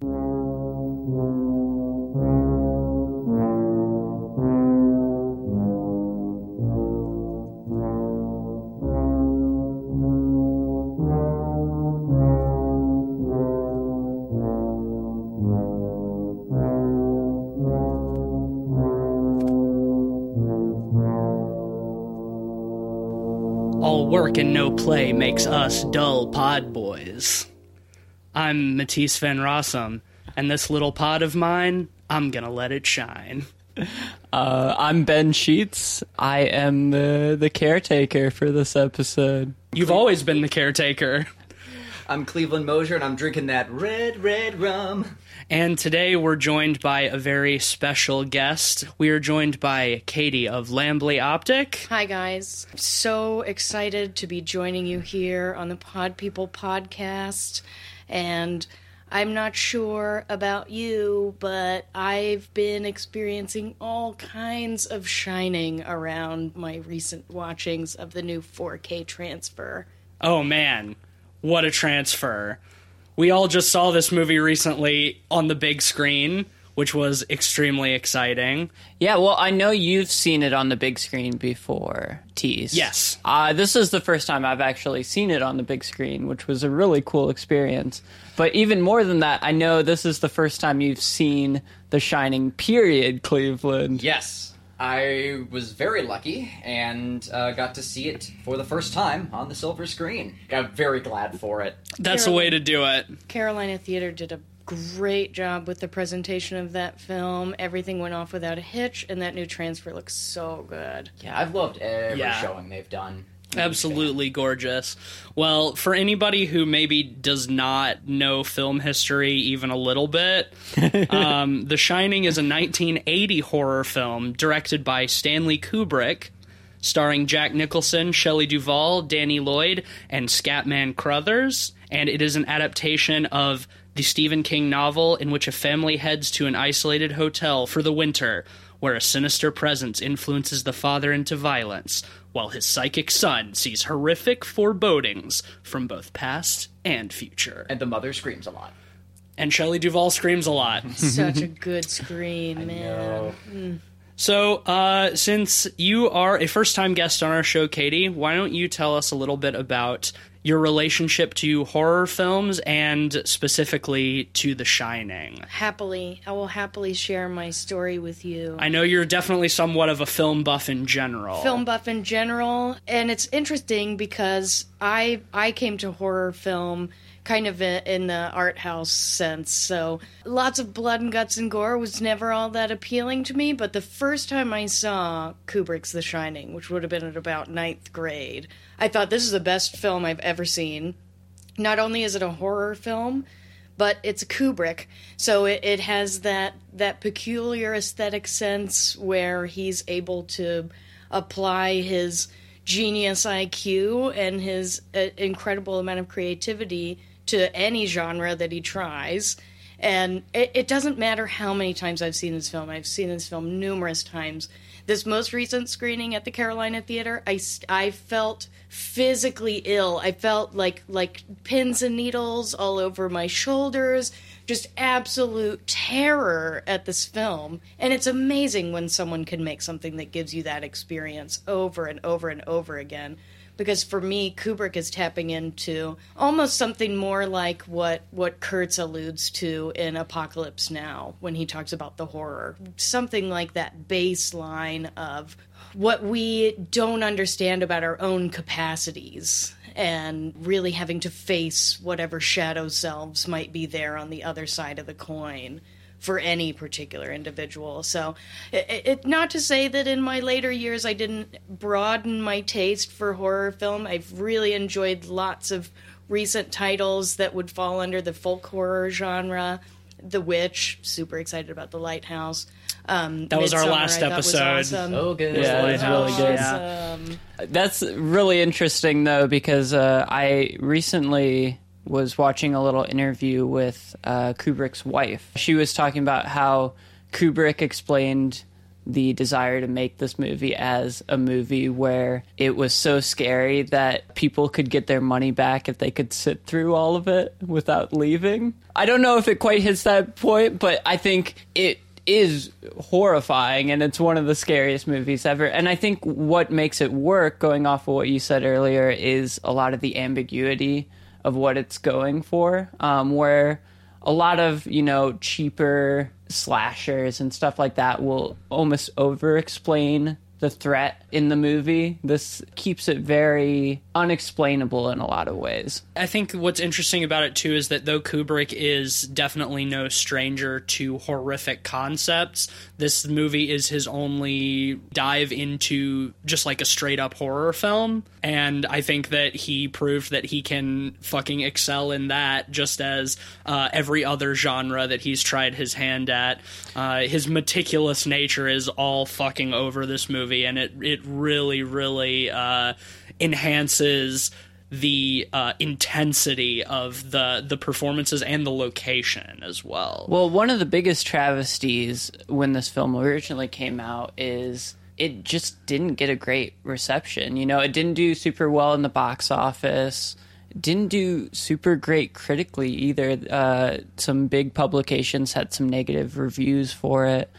All work and no play makes us dull pod boys. I'm Matisse Van Rossum, and this little pod of mine, I'm gonna let it shine. Uh, I'm Ben Sheets. I am the the caretaker for this episode. You've always been the caretaker. I'm Cleveland Mosier, and I'm drinking that red, red rum. And today we're joined by a very special guest. We are joined by Katie of Lambley Optic. Hi, guys. So excited to be joining you here on the Pod People podcast. And I'm not sure about you, but I've been experiencing all kinds of shining around my recent watchings of the new 4K transfer. Oh man, what a transfer. We all just saw this movie recently on the big screen, which was extremely exciting. Yeah, well, I know you've seen it on the big screen before, Tease. Yes. Uh, this is the first time I've actually seen it on the big screen, which was a really cool experience. But even more than that, I know this is the first time you've seen The Shining, period, Cleveland. Yes, I was very lucky and uh, got to see it for the first time on the silver screen. I'm very glad for it. That's the way to do it. Carolina Theater did a great job with the presentation of that film. Everything went off without a hitch, and that new transfer looks so good. Yeah, I've loved every Yeah. showing they've done. Absolutely gorgeous. Well, for anybody who maybe does not know film history even a little bit, um, The Shining is a 1980 horror film directed by Stanley Kubrick, starring Jack Nicholson, Shelley Duvall, Danny Lloyd, and Scatman Crothers. And it is an adaptation of the Stephen King novel in which a family heads to an isolated hotel for the winter, where a sinister presence influences the father into violence, while his psychic son sees horrific forebodings from both past and future. And the mother screams a lot. And Shelley Duvall screams a lot. Such a good scream, man. No. So, uh, since you are a first time guest on our show, Katie, why don't you tell us a little bit about your relationship to horror films and specifically to The Shining? Happily, I will happily share my story with you. I know you're definitely somewhat of a film buff in general. film buff in general and it's interesting because i i came to horror film kind of in, the art house sense. So lots of blood and guts and gore was never all that appealing to me but the first time i saw kubrick's the shining which would have been at about ninth grade i thought this is the best film i've ever seen. Not only is it a horror film but it's a Kubrick, so it, it has that that peculiar aesthetic sense where he's able to apply his genius IQ and his uh, incredible amount of creativity to any genre that he tries. And it, it doesn't matter how many times I've seen this film. I've seen this film numerous times. This most recent screening at the Carolina Theater, I, I felt physically ill. I felt like like pins and needles all over my shoulders. Just absolute terror at this film. And it's amazing when someone can make something that gives you that experience over and over and over again because for me Kubrick is tapping into almost something more like what what Kurtz alludes to in Apocalypse Now when he talks about the horror. Something like that baseline of what we don't understand about our own capacities and really having to face whatever shadow selves might be there on the other side of the coin for any particular individual. So, it, it, not to say that in my later years I didn't broaden my taste for horror film. I've really enjoyed lots of recent titles that would fall under the folk horror genre. The Witch, super excited about The Lighthouse. Um, That was our last I thought was episode. awesome. Oh, good. Yeah, it was really good. Awesome. That's really interesting, though, because uh, I recently was watching a little interview with uh, Kubrick's wife. She was talking about how Kubrick explained the desire to make this movie as a movie where it was so scary that people could get their money back if they could sit through all of it without leaving. I don't know if it quite hits that point, but I think it is horrifying and it's one of the scariest movies ever. And I think what makes it work, going off of what you said earlier, is a lot of the ambiguity of what it's going for. Um, where a lot of, you know, cheaper slashers and stuff like that will almost over explain the threat in the movie. This keeps it very unexplainable in a lot of ways. I think what's interesting about it too is that though Kubrick is definitely no stranger to horrific concepts, this movie is his only dive into just like a straight up horror film. And I think that he proved that he can fucking excel in that just as uh, every other genre that he's tried his hand at. Uh, his meticulous nature is all fucking over this movie, and it, it really, really uh, enhances the uh, intensity of the the performances and the location as well. Well, one of the biggest travesties when this film originally came out is it just didn't get a great reception. You know, it didn't do super well in the box office. Didn't do super great critically either. Uh, some big publications had some negative reviews for it.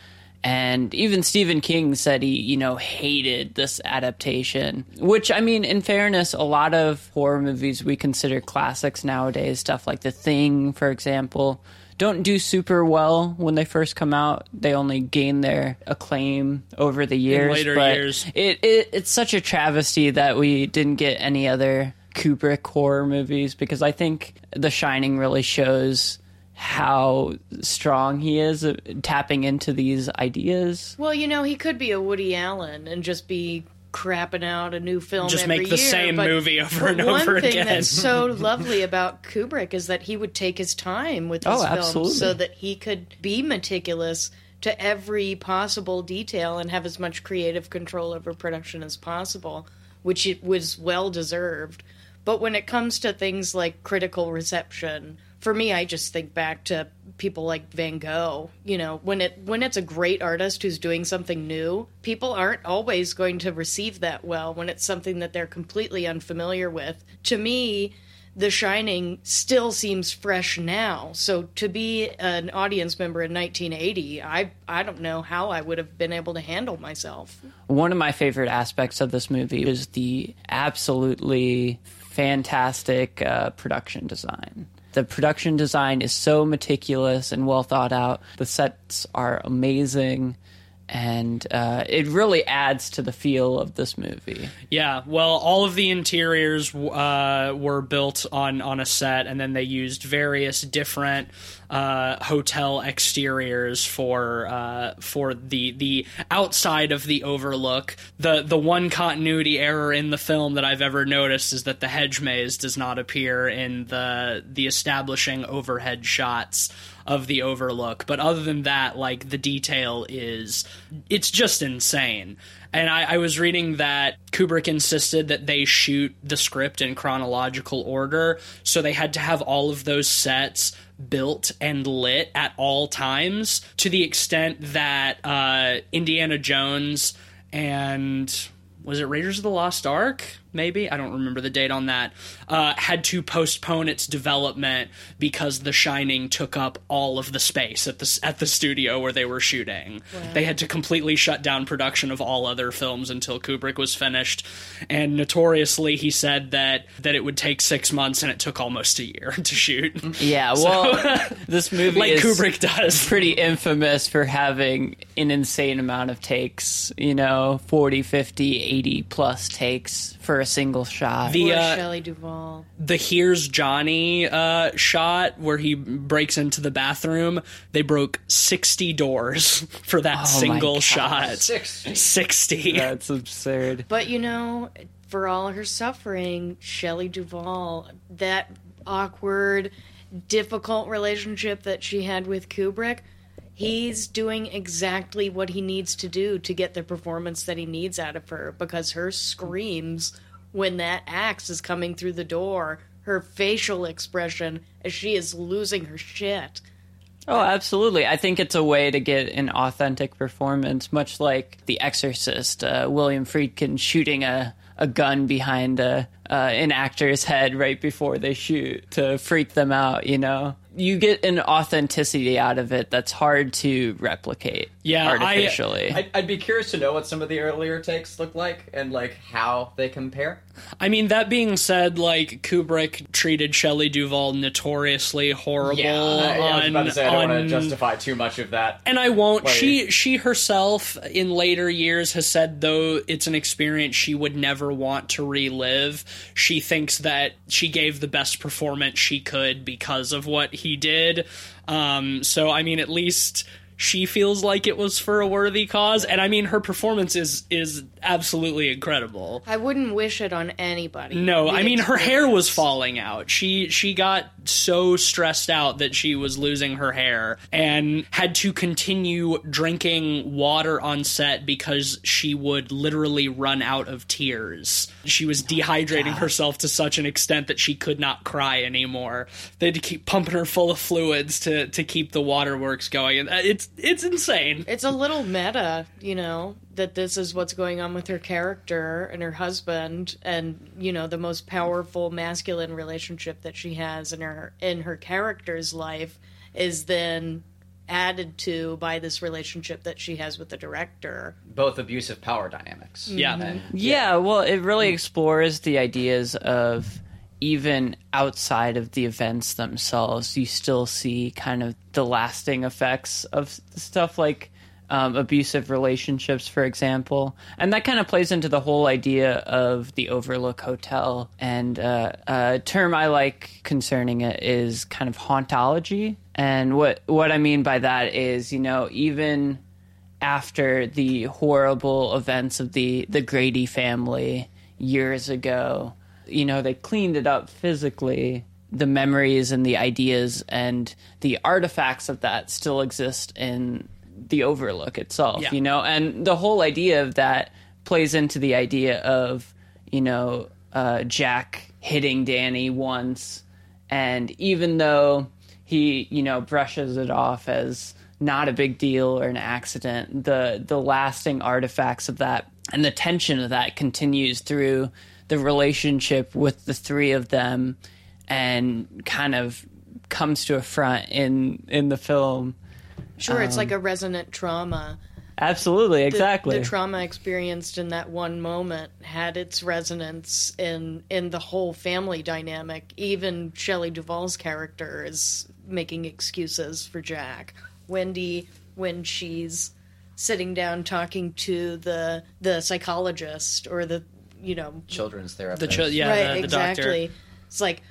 And even Stephen King said he, you know, hated this adaptation. Which, I mean, in fairness, a lot of horror movies we consider classics nowadays, stuff like The Thing, for example, don't do super well when they first come out. They only gain their acclaim over the years. later but years. It, it it's such a travesty that we didn't get any other Kubrick horror movies because I think The Shining really shows how strong he is uh, tapping into these ideas. Well, you know, he could be a Woody Allen and just be crapping out a new film Just every make the year, same movie over but and one over thing again. that's so lovely about Kubrick is that he would take his time with his Oh, films absolutely. so that he could be meticulous to every possible detail and have as much creative control over production as possible, which it was well deserved. But when it comes to things like critical reception, for me, I just think back to people like Van Gogh. You know, when it when it's a great artist who's doing something new, people aren't always going to receive that well when it's something that they're completely unfamiliar with. To me, The Shining still seems fresh now. So to be an audience member in 1980, I I don't know how I would have been able to handle myself. One of my favorite aspects of this movie is the absolutely fantastic uh, production design. The production design is so meticulous and well thought out. The sets are amazing, and uh, it really adds to the feel of this movie. Yeah, well, all of the interiors uh, were built on on a set, and then they used various different uh, hotel exteriors for uh, for the the outside of the Overlook. the The one continuity error in the film that I've ever noticed is that the hedge maze does not appear in the the establishing overhead shots of the Overlook. But other than that, like the detail is, it's just insane. And I, I was reading that Kubrick insisted that they shoot the script in chronological order, so they had to have all of those sets built and lit at all times to the extent that uh, Indiana Jones and was it Raiders of the Lost Ark? Maybe I don't remember the date on that. Uh, had to postpone its development because The Shining took up all of the space at the at the studio where they were shooting. They had to completely shut down production of all other films until Kubrick was finished. And notoriously, he said that that it would take six months, and it took almost a year to shoot, Yeah, well, this movie like is Kubrick does. pretty infamous for having an insane amount of takes, you know, 40, 50, 80 plus takes for a single shot. The Poor uh, Shelley Duvall. the here's Johnny uh, shot where he breaks into the bathroom, they broke 60 doors for that Oh single shot. Six. 60. That's absurd. But you know, for all her suffering, Shelley Duvall, that awkward, difficult relationship that she had with Kubrick, he's doing exactly what he needs to do to get the performance that he needs out of her because her screams when that axe is coming through the door, her facial expression as she is losing her shit. Oh, absolutely. I think it's a way to get an authentic performance, much like The Exorcist, uh, William Friedkin shooting a, a gun behind a, uh, an actor's head right before they shoot to freak them out, you know? You get an authenticity out of it that's hard to replicate Yeah, I- artificially. I'd, I'd be curious to know what some of the earlier takes look like and like how they compare. I mean, that being said, like Kubrick treated Shelley Duvall notoriously horrible. I, I was about to say I don't want to justify too much of that. And I won't. Like- she she herself in later years has said though it's an experience she would never want to relive. She thinks that she gave the best performance she could because of what he did. Um, so I mean, at least she feels like it was for a worthy cause. And I mean, her performance is is absolutely incredible. I wouldn't wish it on anybody. No, I mean her hair was falling out. She she got so stressed out that she was losing her hair and had to continue drinking water on set because she would literally run out of tears. She was dehydrating herself to such an extent that she could not cry anymore. They had to keep pumping her full of fluids to to keep the waterworks going, and uh, it's it's insane. It's a little meta, you know, that this is what's going on with her character and her husband and, you know, the most powerful masculine relationship that she has in her in her character's life is then added to by this relationship that she has with the director. Both abusive power dynamics. Yeah. And, Yeah, well, it really explores the ideas of even outside of the events themselves, you still see kind of the lasting effects of stuff like um, abusive relationships, for example. And that kind of plays into the whole idea of the Overlook Hotel. And uh, a term I like concerning it is kind of hauntology. And what, what I mean by that is, you know, even after the horrible events of the the Grady family years ago. You know, they cleaned it up physically. The memories and the ideas and the artifacts of that still exist in the Overlook itself, Yeah. you know, and the whole idea of that plays into the idea of, you know, uh, Jack hitting Danny once, and even though he, you know, brushes it off as not a big deal or an accident, the the lasting artifacts of that and the tension of that continues through the relationship with the three of them and kind of comes to a front in in the film. Sure, it's like um, a resonant trauma. Absolutely, The- exactly. The, trauma experienced in that one moment had its resonance in in the whole family dynamic. Even Shelley Duvall's character is making excuses for Jack. Wendy, when she's sitting down talking to the the psychologist or the you know children's therapist. The ch- yeah, right the, the doctor. exactly. It's like.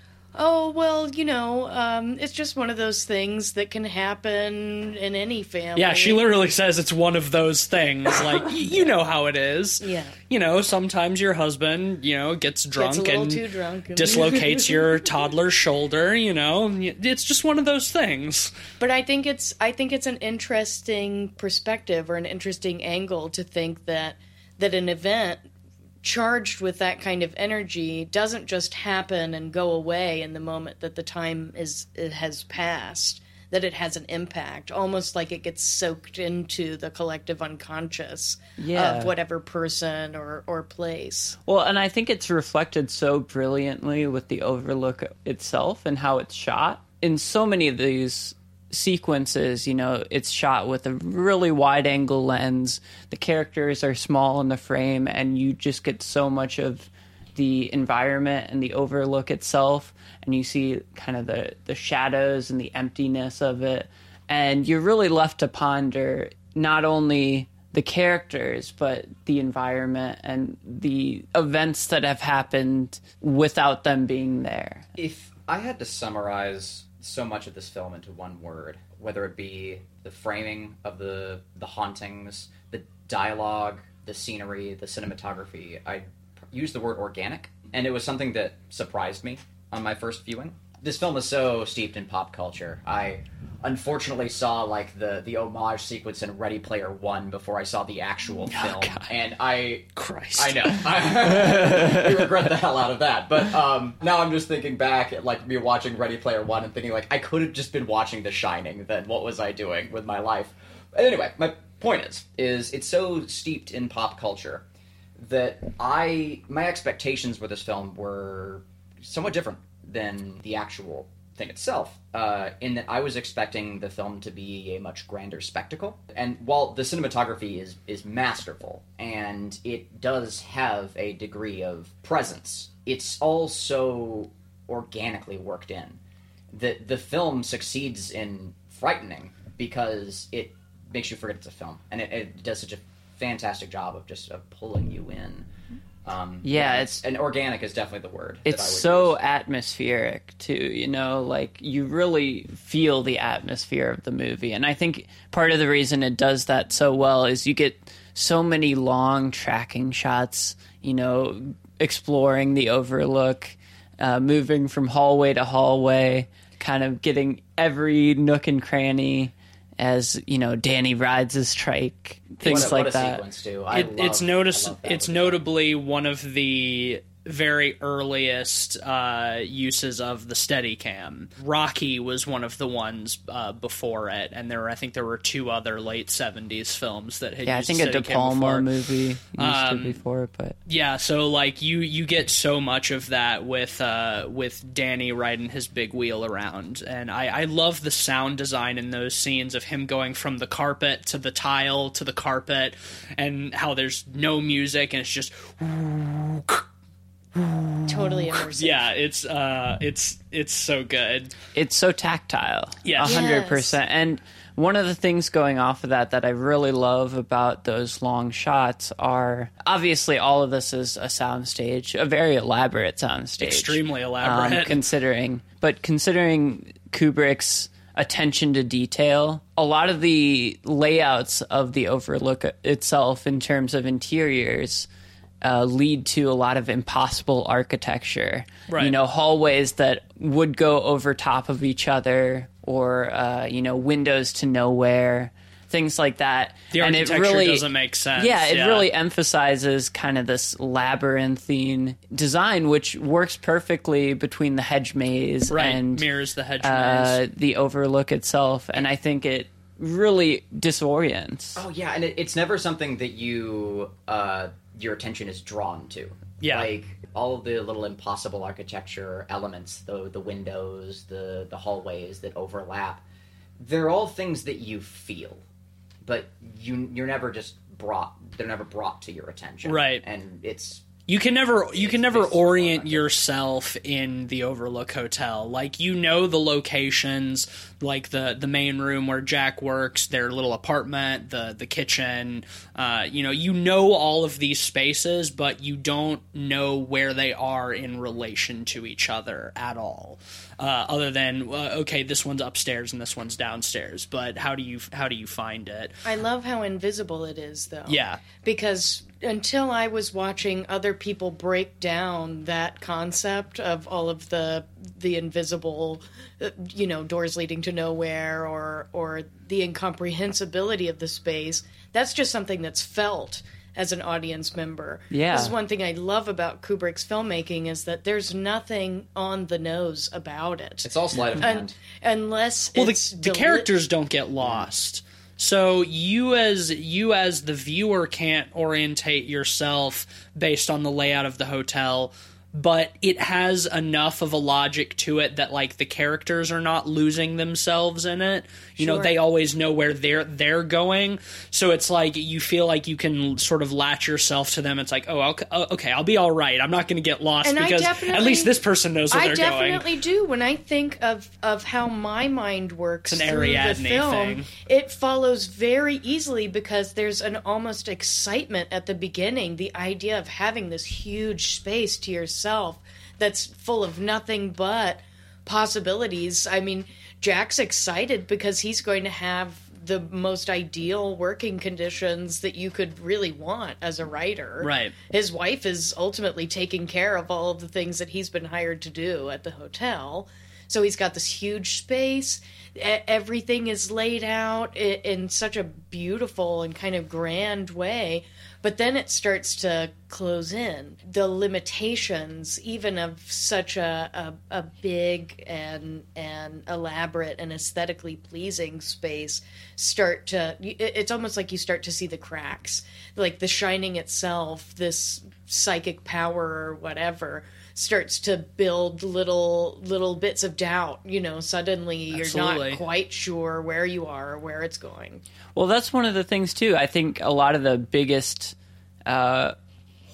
Oh well, you know, um, it's just one of those things that can happen in any family. Yeah, she literally says it's one of those things. Like y- you know how it is. Yeah. You know, sometimes your husband, you know, gets drunk Gets a and too drunk and- dislocates your toddler's shoulder. You know, it's just one of those things. But I think it's I think it's an interesting perspective or an interesting angle to think that that an event charged with that kind of energy doesn't just happen and go away in the moment that the time is it has passed that it has an impact almost like it gets soaked into the collective unconscious Yeah. of whatever person or or place Well, and I think it's reflected so brilliantly with the Overlook itself and how it's shot. In so many of these sequences, you know, it's shot with a really wide angle lens. The characters are small in the frame, and you just get so much of the environment and the overlook itself and you see kind of the the shadows and the emptiness of it and you're really left to ponder not only the characters but the environment and the events that have happened without them being there If I had to summarize so much of this film into one word, whether it be the framing of the the hauntings, the dialogue, the scenery, the cinematography, I use the word organic, and it was something that surprised me on my first viewing. This film is so steeped in pop culture. I unfortunately saw like the the homage sequence in Ready Player One before I saw the actual film, God. and I Christ. I know. I regret the hell out of that. But um, now I'm just thinking back at like me watching Ready Player One and thinking like I could have just been watching The Shining. Then what was I doing with my life? But anyway, my point is, is it's so steeped in pop culture that I my expectations for this film were somewhat different than the actual thing itself. Uh, in that I was expecting the film to be a much grander spectacle, and while the cinematography is is masterful and it does have a degree of presence, it's all so organically worked in that the film succeeds in frightening because it makes you forget it's a film, and it, it does such a fantastic job of just of pulling you in. Um, Yeah, it's- and organic is definitely the word. that it's I would so use. atmospheric too you know like you really feel the atmosphere of the movie and i think part of the reason it does that so well is you get so many long tracking shots you know exploring the overlook uh, moving from hallway to hallway kind of getting every nook and cranny as you know danny rides his trike things what a, like what a that sequence too. I It, love, it's notice. I love that It's with notably one of the very earliest uh, uses of the Steadicam. Rocky was one of the ones uh, before it, and there were, I think there were two other late '70s films that had. yeah i think a de Steadicam palma before. movie used Um, to before but Yeah, so like you you get so much of that with uh with Danny riding his big wheel around, and I I love the sound design in those scenes of him going from the carpet to the tile to the carpet, and how there's no music and it's just Totally immersive. yeah, it's uh it's it's so good. it's so tactile. Yes. a hundred percent. And one of the things going off of that that I really love about those long shots are obviously all of this is a soundstage, a very elaborate soundstage, Extremely um, elaborate. considering. But considering Kubrick's attention to detail, a lot of the layouts of the Overlook itself, in terms of interiors. Uh, lead to a lot of impossible architecture. Right. You know, hallways that would go over top of each other, or uh, you know, windows to nowhere, things like that. the and it architecture really doesn't make sense. yeah, it really emphasizes kind of this labyrinthine design, which works perfectly between the hedge maze right and mirrors the hedge uh, maze. the overlook itself. And I think it really disorients. Oh yeah, and it, it's never something that you uh, your attention is drawn to. Yeah. like all of the little impossible architecture elements, the the windows, the the hallways that overlap. They're all things that you feel, but you you're never just brought. They're never brought to your attention. Right. and it's You can never you can never orient yourself in the Overlook Hotel. Like you know the locations, like the the main room where Jack works, their little apartment, the the kitchen. Uh, you know, you know all of these spaces, but you don't know where they are in relation to each other at all. Uh, other than uh, okay, this one's upstairs and this one's downstairs. But how do you how do you find it? I love how invisible it is, though. Yeah. Because until I was watching other people break down that concept of all of the the invisible, uh, you know, doors leading to nowhere, or or the incomprehensibility of the space, that's just something that's felt as an audience member. Yeah. This is one thing I love about Kubrick's filmmaking is that there's nothing on the nose about it. it's all sleight of Un- hand. unless well it's the, the deli- characters don't get lost so you as you as the viewer can't orientate yourself based on the layout of the hotel but it has enough of a logic to it that like the characters are not losing themselves in it you know they always know where they're they're going so it's like you feel like you can sort of latch yourself to them it's like oh okay, oh, okay i'll be all right i'm not going to get lost And because at least this person knows where I they're going definitely do. When I think of of how my mind works It's an through the film, thing. it follows very easily because there's an almost excitement at the beginning. The idea of having this huge space to yourself that's full of nothing but possibilities. I mean, Jack's excited because he's going to have the most ideal working conditions that you could really want as a writer. Right. His wife is ultimately taking care of all of the things that he's been hired to do at the hotel. So he's got this huge space. Everything is laid out in such a beautiful and kind of grand way. But then it starts to close in. The limitations, even of such a, a, a big and and elaborate and aesthetically pleasing space, start to. It's almost like you start to see the cracks. Like the Shining itself, this psychic power or whatever starts to build little little bits of doubt you know suddenly you're not quite sure where you are or where it's going Well, that's one of the things too. I think a lot of the biggest uh,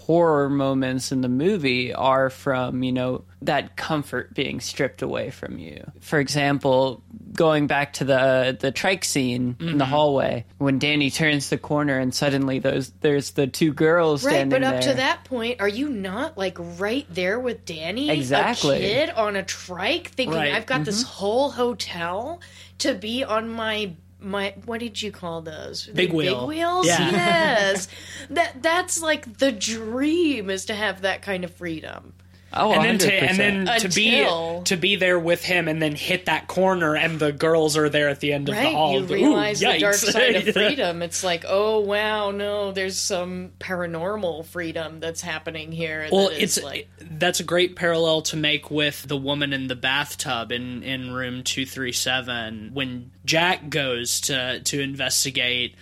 horror moments in the movie are from you know that comfort being stripped away from you. For example, going back to the the trike scene in the mm-hmm. hallway when Danny turns the corner and suddenly those there's the two girls right but up there. to that point are you not like right there with danny Exactly. a kid on a trike thinking Right. i've got this mm-hmm. whole hotel to be on my my what did you call those Big The wheel. big wheels Yeah. yes that that's like the dream is to have that kind of freedom oh, and then to 100%. and then to be to be there with him and then hit that corner and the girls are there at the end of the hall. you Ooh, realize the dark yikes. side of freedom it's like oh wow no there's some paranormal freedom that's happening here Well, that is it's like that's a great parallel to make with the woman in the bathtub in in room two three seven. When Jack goes to to investigate,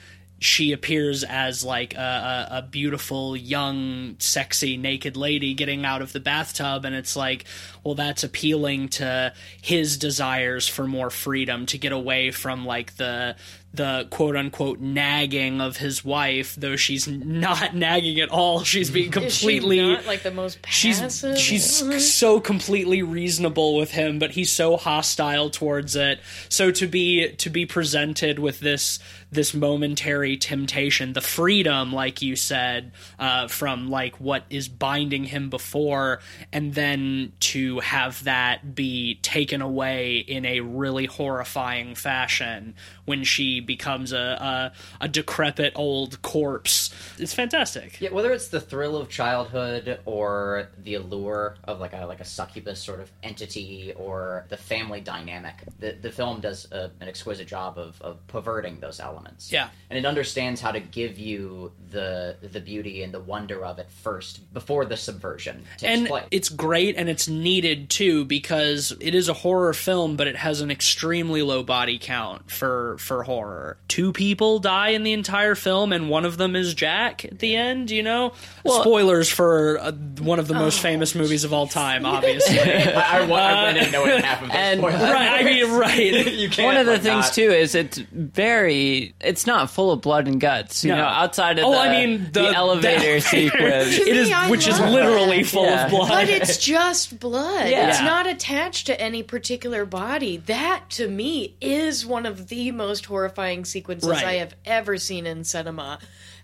she appears as like a, a, a beautiful, young, sexy, naked lady getting out of the bathtub, and it's like, well, that's appealing to his desires for more freedom, to get away from like the the quote unquote nagging of his wife, though she's not nagging at all. She's being is she completely not like the most she's passive? she's so completely reasonable with him but he's so hostile towards it. So to be to be presented with this this momentary temptation the freedom like you said uh, from like what is binding him before and then to have that be taken away in a really horrifying fashion when she becomes a a, a decrepit old corpse it's fantastic Yeah, whether it's the thrill of childhood or the allure of like a like a succubus sort of entity or the family dynamic, the the film does a, an exquisite job of, of perverting those elements. Yeah. and it understands how to give you the the beauty and the wonder of it first before the subversion takes and place. it's great and it's needed too because it is a horror film but it has an extremely low body count for for horror two people die in the entire film and one of them is jack at the end you know spoilers for uh, one of the most famous movies of all time obviously I, I, wa- I went in knowing half of the and- spoilers. right i mean right you can't, one of the things not- too is it's very it's not full of blood and guts you No. know outside of Oh, the, I mean, the- the elevator elevator. sequence it is me, which is literally that. full Yeah. of blood but it's just blood. Yeah. It's not attached to any particular body. That, to me, is one of the most horrifying sequences Right. I have ever seen in cinema.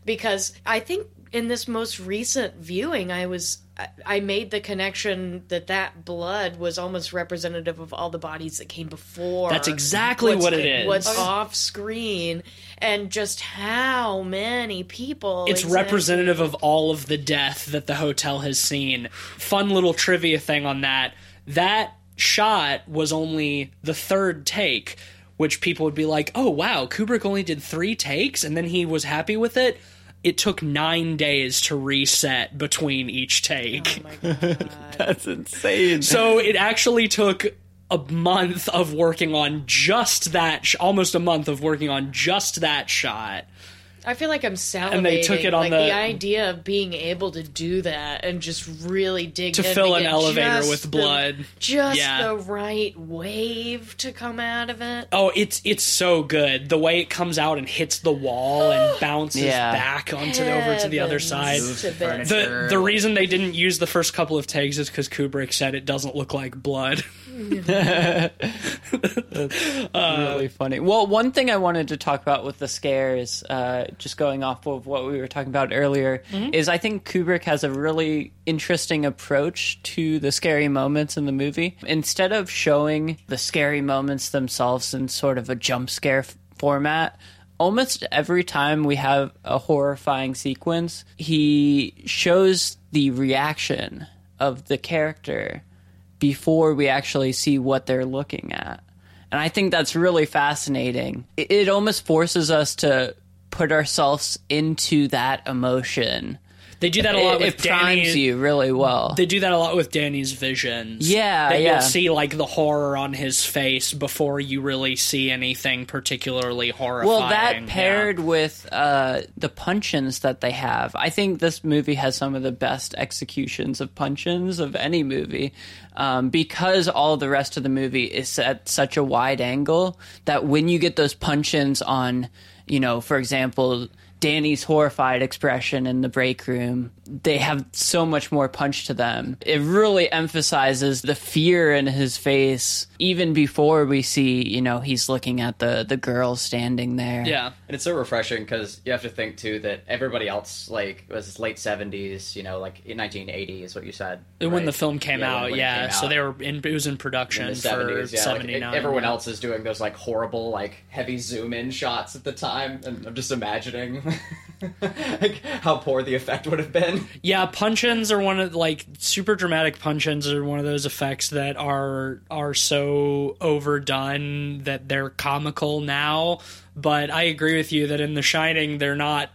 Because I think in this most recent viewing, I was. I- I made the connection that that blood was almost representative of all the bodies that came before. That's exactly what's- what it is. What's oh. off screen, and just how many people. it's exactly- representative of all of the death that the hotel has seen. Fun little trivia thing on that. That shot was only the third take, which people would be like, oh, wow, Kubrick only did three takes and then he was happy with it. It took nine days to reset between each take. Oh that's insane So it actually took a month of working on just that, sh- almost a month of working on just that shot. I feel like I'm salivating. And they took it on like the- idea of being able to do that and just really dig To in fill an elevator just with the- blood. just Yeah. the right wave to come out of it. Oh, it's it's so good. The way it comes out and hits the wall and bounces Yeah. back onto the, over to the other side. Heavens to bits. The the reason they didn't use the first couple of takes is because Kubrick said it doesn't look like blood. really funny. Well, one thing I wanted to talk about with the scares, uh, just going off of what we were talking about earlier, mm-hmm. is I think Kubrick has a really interesting approach to the scary moments in the movie. Instead of showing the scary moments themselves in sort of a jump scare f- format, almost every time we have a horrifying sequence, he shows the reaction of the character before we actually see what they're looking at. And I think that's really fascinating. It, it almost forces us to put ourselves into that emotion. They do that a lot It, with it primes Danny. you really well. They do that a lot with Danny's visions. Yeah, that yeah. you'll see like the horror on his face before you really see anything particularly horrifying. Well, that Yeah. paired with uh, the punch-ins that they have, I think this movie has some of the best executions of punch-ins of any movie, um, because all the rest of the movie is at such a wide angle that when you get those punch-ins on, you know, for example. Danny's horrified expression in the break room, they have so much more punch to them. It really emphasizes the fear in his face even before we see, you know, he's looking at the the girl standing there. Yeah. And it's so refreshing because you have to think too that everybody else like it was late seventies, you know, like in 1980 is what you said when right? the film came Yeah, out, yeah. came So out. they were in. It was in production in the for 70s, yeah, like, seventy nine. everyone else is doing those like horrible, like heavy zoom in shots at the time, and I'm just imagining like how poor the effect would have been. Yeah, punch-ins are one of like super dramatic punch-ins are one of those effects that are are so overdone that they're comical now. But I agree with you that in The Shining they're not.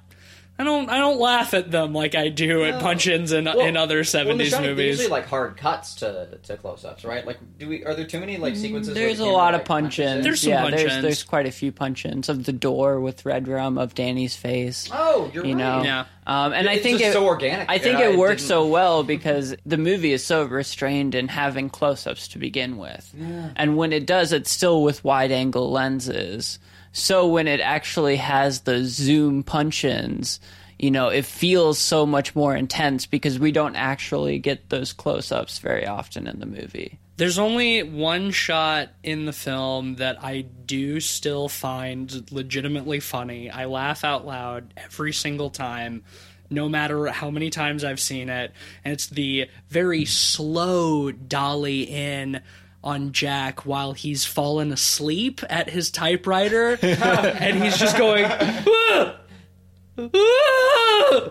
I don't I don't laugh at them like I do at punch-ins in in other Well, in The seventies Shining, they're movies. usually like hard cuts to to close ups, right? Like, do we are there too many like sequences? where There's a lot of like, punches punch-ins. There's some yeah, there's punch-ins. there's quite a few punch-ins of the door with Red Rum of Danny's face. Oh, you're you right. know, Yeah. um, and I It's think just it, so organic. I think Yeah, it it works didn't- so well because the movie is so restrained in having close-ups to begin with, and when it does, it's still with wide-angle lenses. So when it actually has the zoom punch-ins, you know, it feels so much more intense because we don't actually get those close-ups very often in the movie. There's only one shot in the film that I do still find legitimately funny. I laugh out loud every single time, no matter how many times I've seen it. And it's the very slow dolly in on Jack while he's fallen asleep at his typewriter. and he's just going, "Ah! Ah!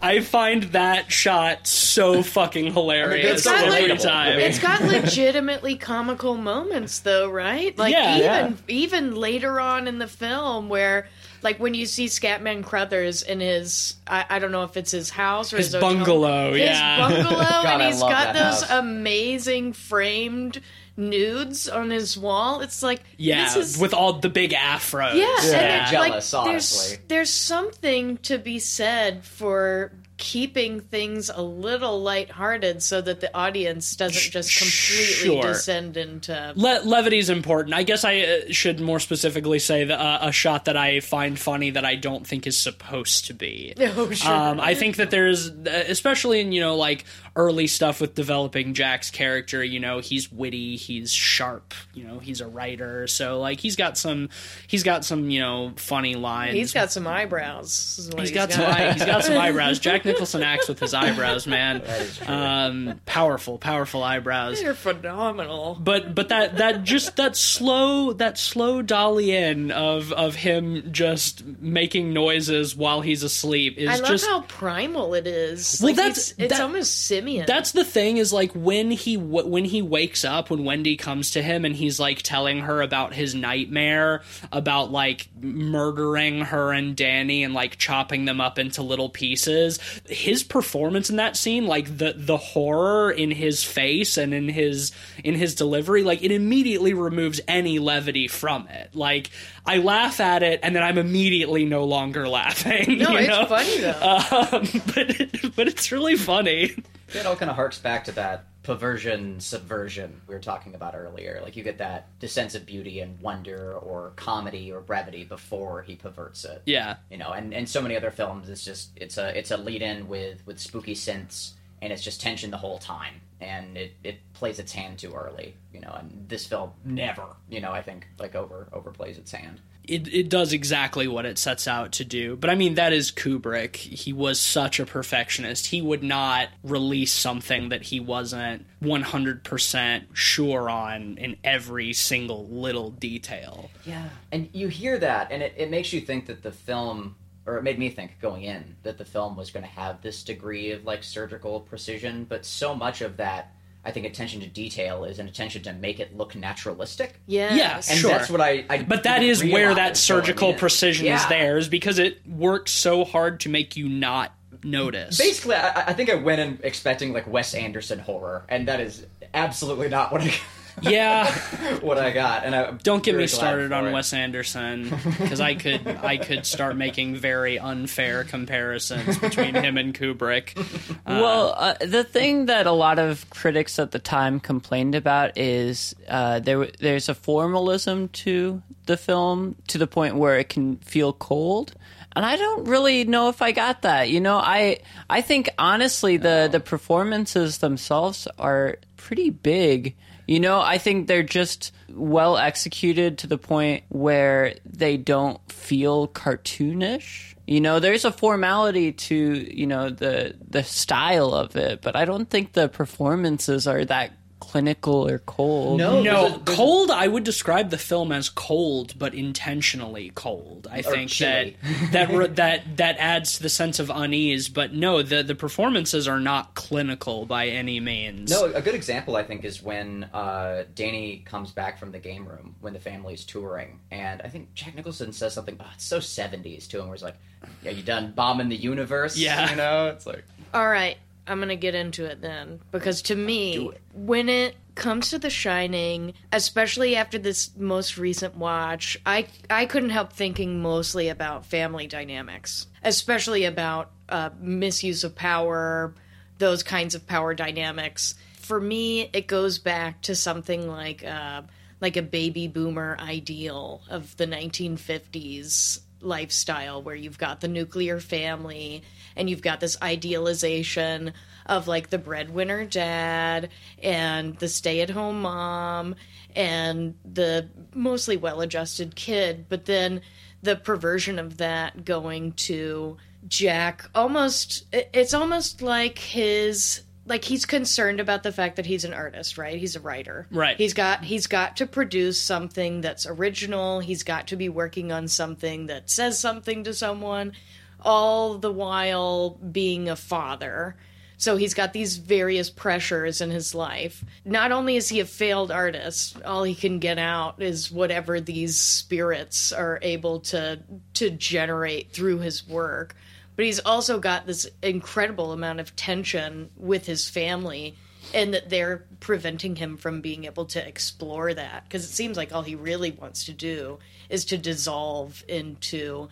I find that shot so fucking hilarious It's got, every like- time. It's got legitimately comical moments, though, right? Like Yeah. even even later on in the film, where like when you see Scatman Crothers in his, I, I don't know if it's his house or His his, hotel- bungalow, his bungalow, I and he's got those house. amazing framed nudes on his wall. It's like yeah, this is, with all the big afros. yeah, and Yeah. it's Jealous, like, honestly. There's, there's something to be said for keeping things a little lighthearted so that the audience doesn't just completely Sure. descend into Le- levity's important. I guess I uh, should more specifically say that uh, a shot that I find funny that I don't think is supposed to be. Oh, sure. Um, I think that there's, uh, especially in you know like early stuff with developing Jack's character. You know, he's witty, he's sharp. You know, he's a writer, so like he's got some, he's got some you know funny lines. He's got some eyebrows. is what He's got some. eye- He's got some eyebrows. Jack Nicholson acts with his eyebrows, man. Um, powerful, powerful eyebrows. They're phenomenal. But but that that just that slow that slow dolly in of of him just making noises while he's asleep is I love just how primal it is. Well, Like, that's- it's, it's that- almost simian. That's the thing is like when he when he wakes up when Wendy comes to him and he's like telling her about his nightmare about like murdering her and Danny and like chopping them up into little pieces. His performance in that scene, like the the horror in his face and in his in his delivery, like it immediately removes any levity from it. Like I laugh at it and then I'm immediately no longer laughing. no, it's know? funny though. Um, but but it's really funny. It all kind of harks back to that perversion subversion we were talking about earlier. Like you get that the sense of beauty and wonder or comedy or brevity before he perverts it. Yeah. You know, and, and so many other films it's just it's a it's a lead in with with spooky synths and it's just tension the whole time. And it, it plays its hand too early, you know, and this film never, you know, I think like over overplays its hand. It, it does exactly what it sets out to do. But I mean, that is Kubrick. He was such a perfectionist. He would not release something that he wasn't 100% sure on in every single little detail. Yeah. And you hear that, and it, it makes you think that the film or it made me think going in that the film was going to have this degree of like surgical precision, but so much of that. I think attention to detail is an attention to make it look naturalistic. Yeah, Yes. And Sure. that's what I, I But that is where that surgical in. precision is there, is because it works so hard to make you not notice. Basically, I, I think I went in expecting like Wes Anderson horror, and that is absolutely not what I yeah. what I got. And I Don't get me started on Wes Anderson because I could I could start making very unfair comparisons between him and Kubrick. well, uh, the thing that a lot of critics at the time complained about is uh, there there's a formalism to the film to the point where it can feel cold. And I don't really know if I got that. You know, I I think honestly the the performances themselves are pretty big. You know, I think they're just well executed to the point where they don't feel cartoonish. You know, there's a formality to, you know, the the style of it, but I don't think the performances are that clinical or cold. No, No, there's a- there's cold. I would describe the film as cold, but intentionally cold. I think that chilly. that re- that that adds to the sense of unease. But no, the the performances are not clinical by any means. No, a good example I think is when uh, Danny comes back from the game room when the family's touring, and I think Jack Nicholson says something. Oh, it's so seventies to him, where he's like, "Yeah, you done bombing the universe?" Yeah. you know, it's like All right, I'm gonna get into it then because to me, it. when it comes to The Shining, especially after this most recent watch, I I couldn't help thinking mostly about family dynamics, especially about uh, misuse of power, those kinds of power dynamics. For me, it goes back to something like uh, like a baby boomer ideal of the 1950s lifestyle where you've got the nuclear family and you've got this idealization of like the breadwinner dad and the stay-at-home mom and the mostly well-adjusted kid but then the perversion of that going to Jack almost, it's almost like his like he's concerned about the fact that he's an artist, right? He's a writer. Right. He's got he's got to produce something that's original. He's got to be working on something that says something to someone all the while being a father. So he's got these various pressures in his life. Not only is he a failed artist, all he can get out is whatever these spirits are able to to generate through his work. But he's also got this incredible amount of tension with his family and that they're preventing him from being able to explore that because it seems like all he really wants to do is to dissolve into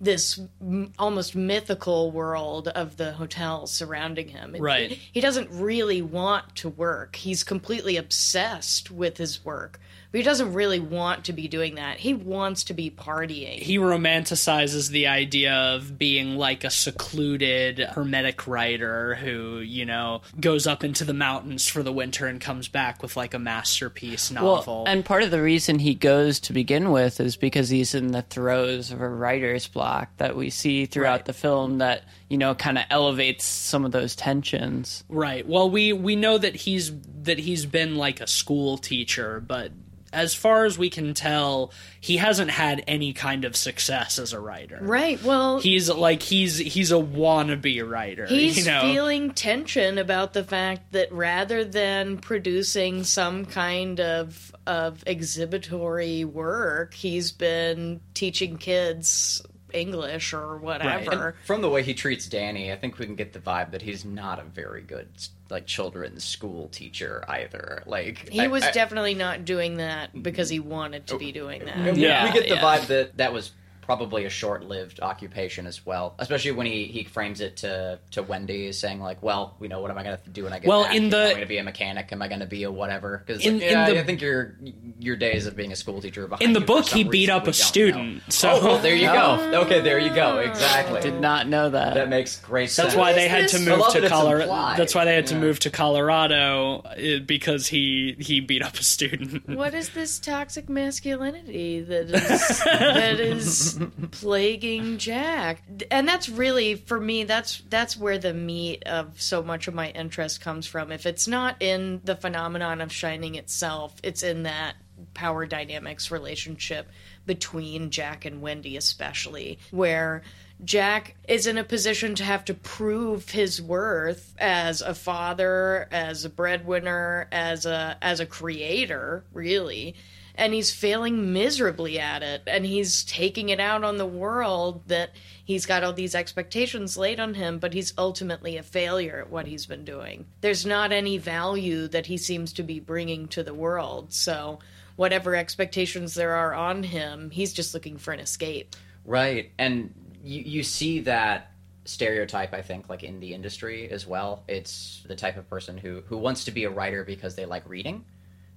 this m- almost mythical world of the hotels surrounding him. And Right. He doesn't really want to work. He's completely obsessed with his work. But he doesn't really want to be doing that. He wants to be partying. he romanticizes the idea of being like a secluded hermetic writer who you know goes up into the mountains for the winter and comes back with like a masterpiece novel Well, and part of the reason he goes to begin with is because he's in the throes of a writer's block that we see throughout Right. the film that, you know, kind of elevates some of those tensions. Right. Well, we we know that he's that he's been like a school teacher, but as far as we can tell, he hasn't had any kind of success as a writer. right. Well, He's like he's he's a wannabe writer. He's you know? feeling tension about the fact that rather than producing some kind of of exhibitory work, he's been teaching kids English or whatever. And from the way he treats Danny, I think we can get the vibe that he's not a very good like children's school teacher either. Like He I- was I- definitely not doing that because he wanted to be doing that. we, Yeah, we get the yeah. vibe that that was probably a short-lived occupation as well. Especially when he, he frames it to to Wendy saying like, "Well, you know, what am I going to do when I get Well, back? in Am the- I going to be a mechanic? Am I going to be a whatever?" Because In- in yeah, the- I think your your days of being a school teacher are behind In the you book, he beat up a student, know. so- oh, well, there you go. Okay, there you go. Exactly. Did not know that. that makes great sense. That's why they had to move to that Colorado. That's why they had to move to Colorado eh, because he he beat up a student. What is this toxic masculinity that is that is plaguing Jack? And that's really for me that's that's where the meat of so much of my interest comes from. If it's not in the phenomenon of shining itself, it's in that power dynamics relationship between Jack and Wendy, especially, where Jack is in a position to have to prove his worth as a father, as a breadwinner, as a as a creator, really. And he's failing miserably at it, and he's taking it out on the world that he's got all these expectations laid on him, but he's ultimately a failure at what he's been doing. There's not any value that he seems to be bringing to the world, so whatever expectations there are on him, he's just looking for an escape. Right, and you you see that stereotype I think like in the industry as well. It's the type of person who who wants to be a writer because they like reading.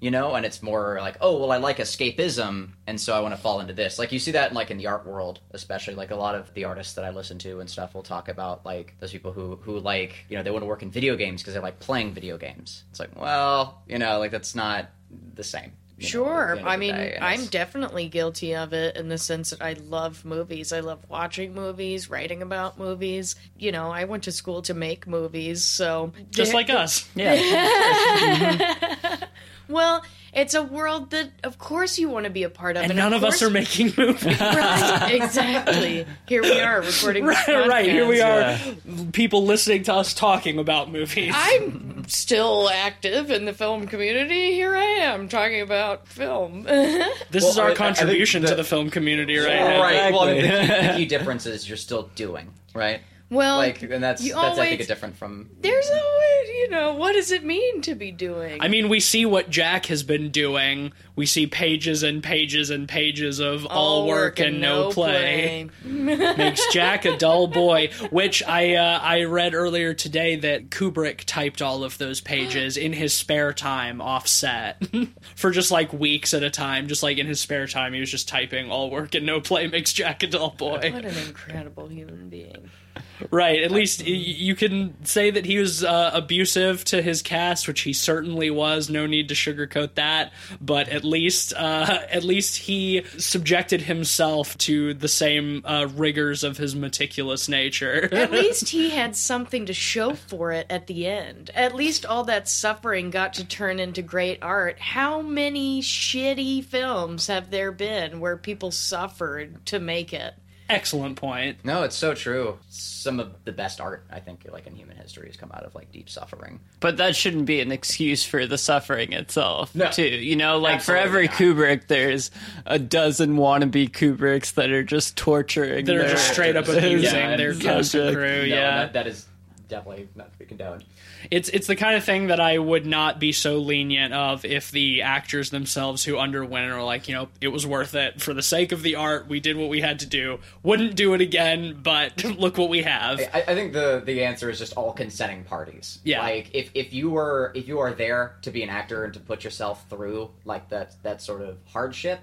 You know, and it's more like, oh, well, I like escapism, and so I want to fall into this. Like you see that, in, like in the art world, especially. Like a lot of the artists that I listen to and stuff will talk about like those people who who like, you know, they want to work in video games because they like playing video games. It's like, well, you know, like that's not the same. you know, the Sure. end I mean, day, I'm definitely guilty of it in the sense that I love movies. I love watching movies, writing about movies. You know, I went to school to make movies, so Just like us. Yeah. Well, it's a world that, of course, you want to be a part of, And none of us are making movies. right. Exactly. Here we are recording. this right, right. Here we podcast. are, people listening to us talking about movies. I'm still active in the film community. Here I am talking about film. this Well, is our I- I think contribution to the- the film community right now. right. Well, I mean, Exactly. the, the key difference is you're still doing right. Well, Like, and that's you that's I think always- a different from. there's always, you know, what does it mean to be doing? I mean, we see what Jack has been doing. We see pages and pages and pages of all, work and no play. Makes Jack a dull boy. Which I uh, I read earlier today that Kubrick typed all of those pages in his spare time offset for just like weeks at a time. Just like in his spare time, he was just typing all work and no play makes Jack a dull boy. What an incredible human being. Right. At least you can say that he was uh, abusive to his cast, which he certainly was. No need to sugarcoat that. But at least, uh, at least he subjected himself to the same uh, rigors of his meticulous nature. At least he had something to show for it at the end. At least all that suffering got to turn into great art. How many shitty films have there been where people suffered to make it? Excellent point. No, it's so true. Some of the best art I think, like in human history, has come out of like deep suffering. But that shouldn't be an excuse for the suffering itself, No. too. You know, like for every not. Kubrick, there's a dozen wannabe Kubricks that are just torturing. That are their just straight up actors abusing and their cast crew. No, yeah, that, that is definitely not to be condoned. It's it's the kind of thing that I would not be so lenient of if the actors themselves who underwent it are like, you know, it was worth it for the sake of the art. We did what we had to do. Wouldn't do it again, but look what we have. I, I think the the answer is just all consenting parties. Yeah. Like if, if you were if you are there to be an actor and to put yourself through like that that sort of hardship.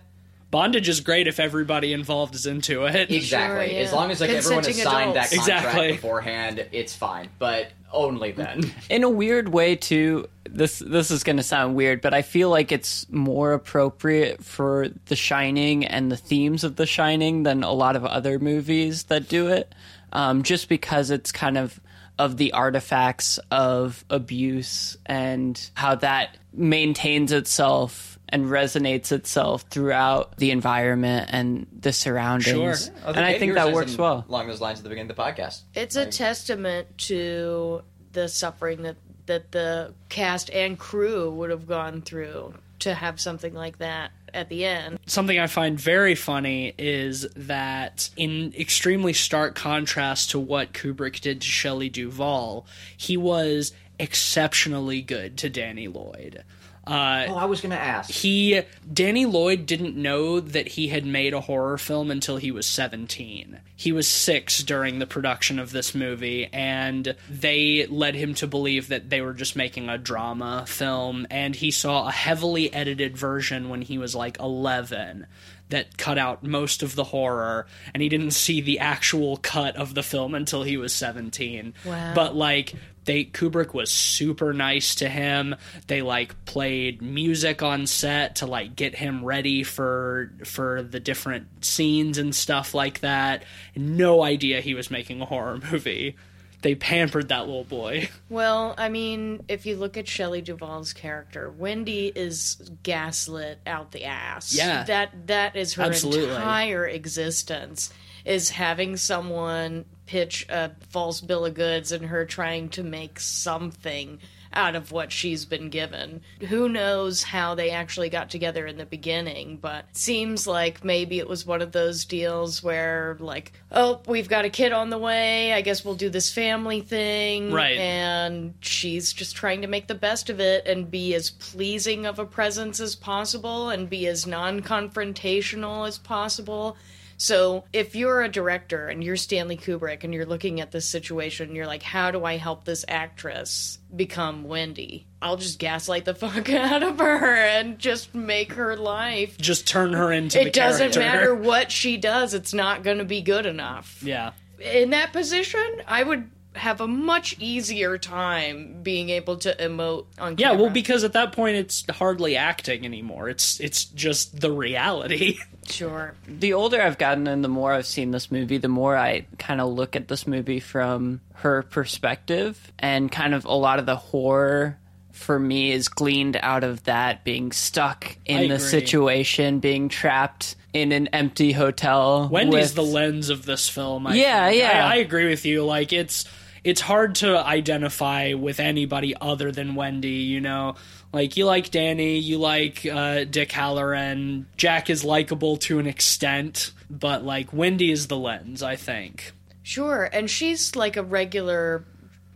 Bondage is great if everybody involved is into it. Exactly. Sure, yeah. As long as like everyone has Consenting signed that contract Exactly. beforehand, it's fine. But only then. in a weird way too this this is going to sound weird but i feel like it's more appropriate for the shining and the themes of the shining than a lot of other movies that do it um, just because it's kind of of the artifacts of abuse and how that maintains itself and resonates itself throughout the environment and the surroundings Sure. and i think that works well Along those lines at the beginning of the podcast. It's a testament to the suffering that that the cast and crew would have gone through to have something like that at the end. Something I find very funny is that, in extremely stark contrast to what Kubrick did to Shelley Duvall, he was exceptionally good to Danny Lloyd. Uh, Oh, I was gonna ask. he Danny Lloyd didn't know that he had made a horror film until he was 17. He was 6 during the production of this movie and they led him to believe that they were just making a drama film and he saw a heavily edited version when he was like 11 that cut out most of the horror and he didn't see the actual cut of the film until he was 17 Wow. but like they Kubrick was super nice to him. They like played music on set to like get him ready for for the different scenes and stuff like that. No idea he was making a horror movie. they pampered that little boy. Well, I mean, if you look at Shelley Duvall's character, Wendy is gaslit out the ass. Yeah. That that is her Absolutely. entire existence is having someone pitch a false bill of goods and her trying to make something out of what she's been given. Who knows how they actually got together in the beginning, but seems like maybe it was one of those deals where like, oh, we've got a kid on the way, I guess we'll do this family thing. Right. And she's just trying to make the best of it and be as pleasing of a presence as possible and be as non-confrontational as possible. So if you're a director and you're Stanley Kubrick and you're looking at this situation, and you're like, how do I help this actress become Wendy? I'll just gaslight the fuck out of her and just make her life. Just turn her into the It doesn't character. matter what she does, it's not going to be good enough. Yeah. In that position, I would have a much easier time being able to emote on camera. Yeah, well, because at that point it's hardly acting anymore. It's it's just the reality. sure. the older I've gotten and the more I've seen this movie, the more I kind of look at this movie from her perspective and kind of a lot of the horror for me is gleaned out of that being stuck in I the agree. situation, being trapped in an empty hotel. Wendy's with- the lens of this film. I Yeah, think. yeah. I, I agree with you. Like it's it's hard to identify with anybody other than Wendy. You know, like you like Danny, you like uh, Dick Hallorann. Jack is likable to an extent, but like Wendy is the lens. I think. Sure, and she's like a regular.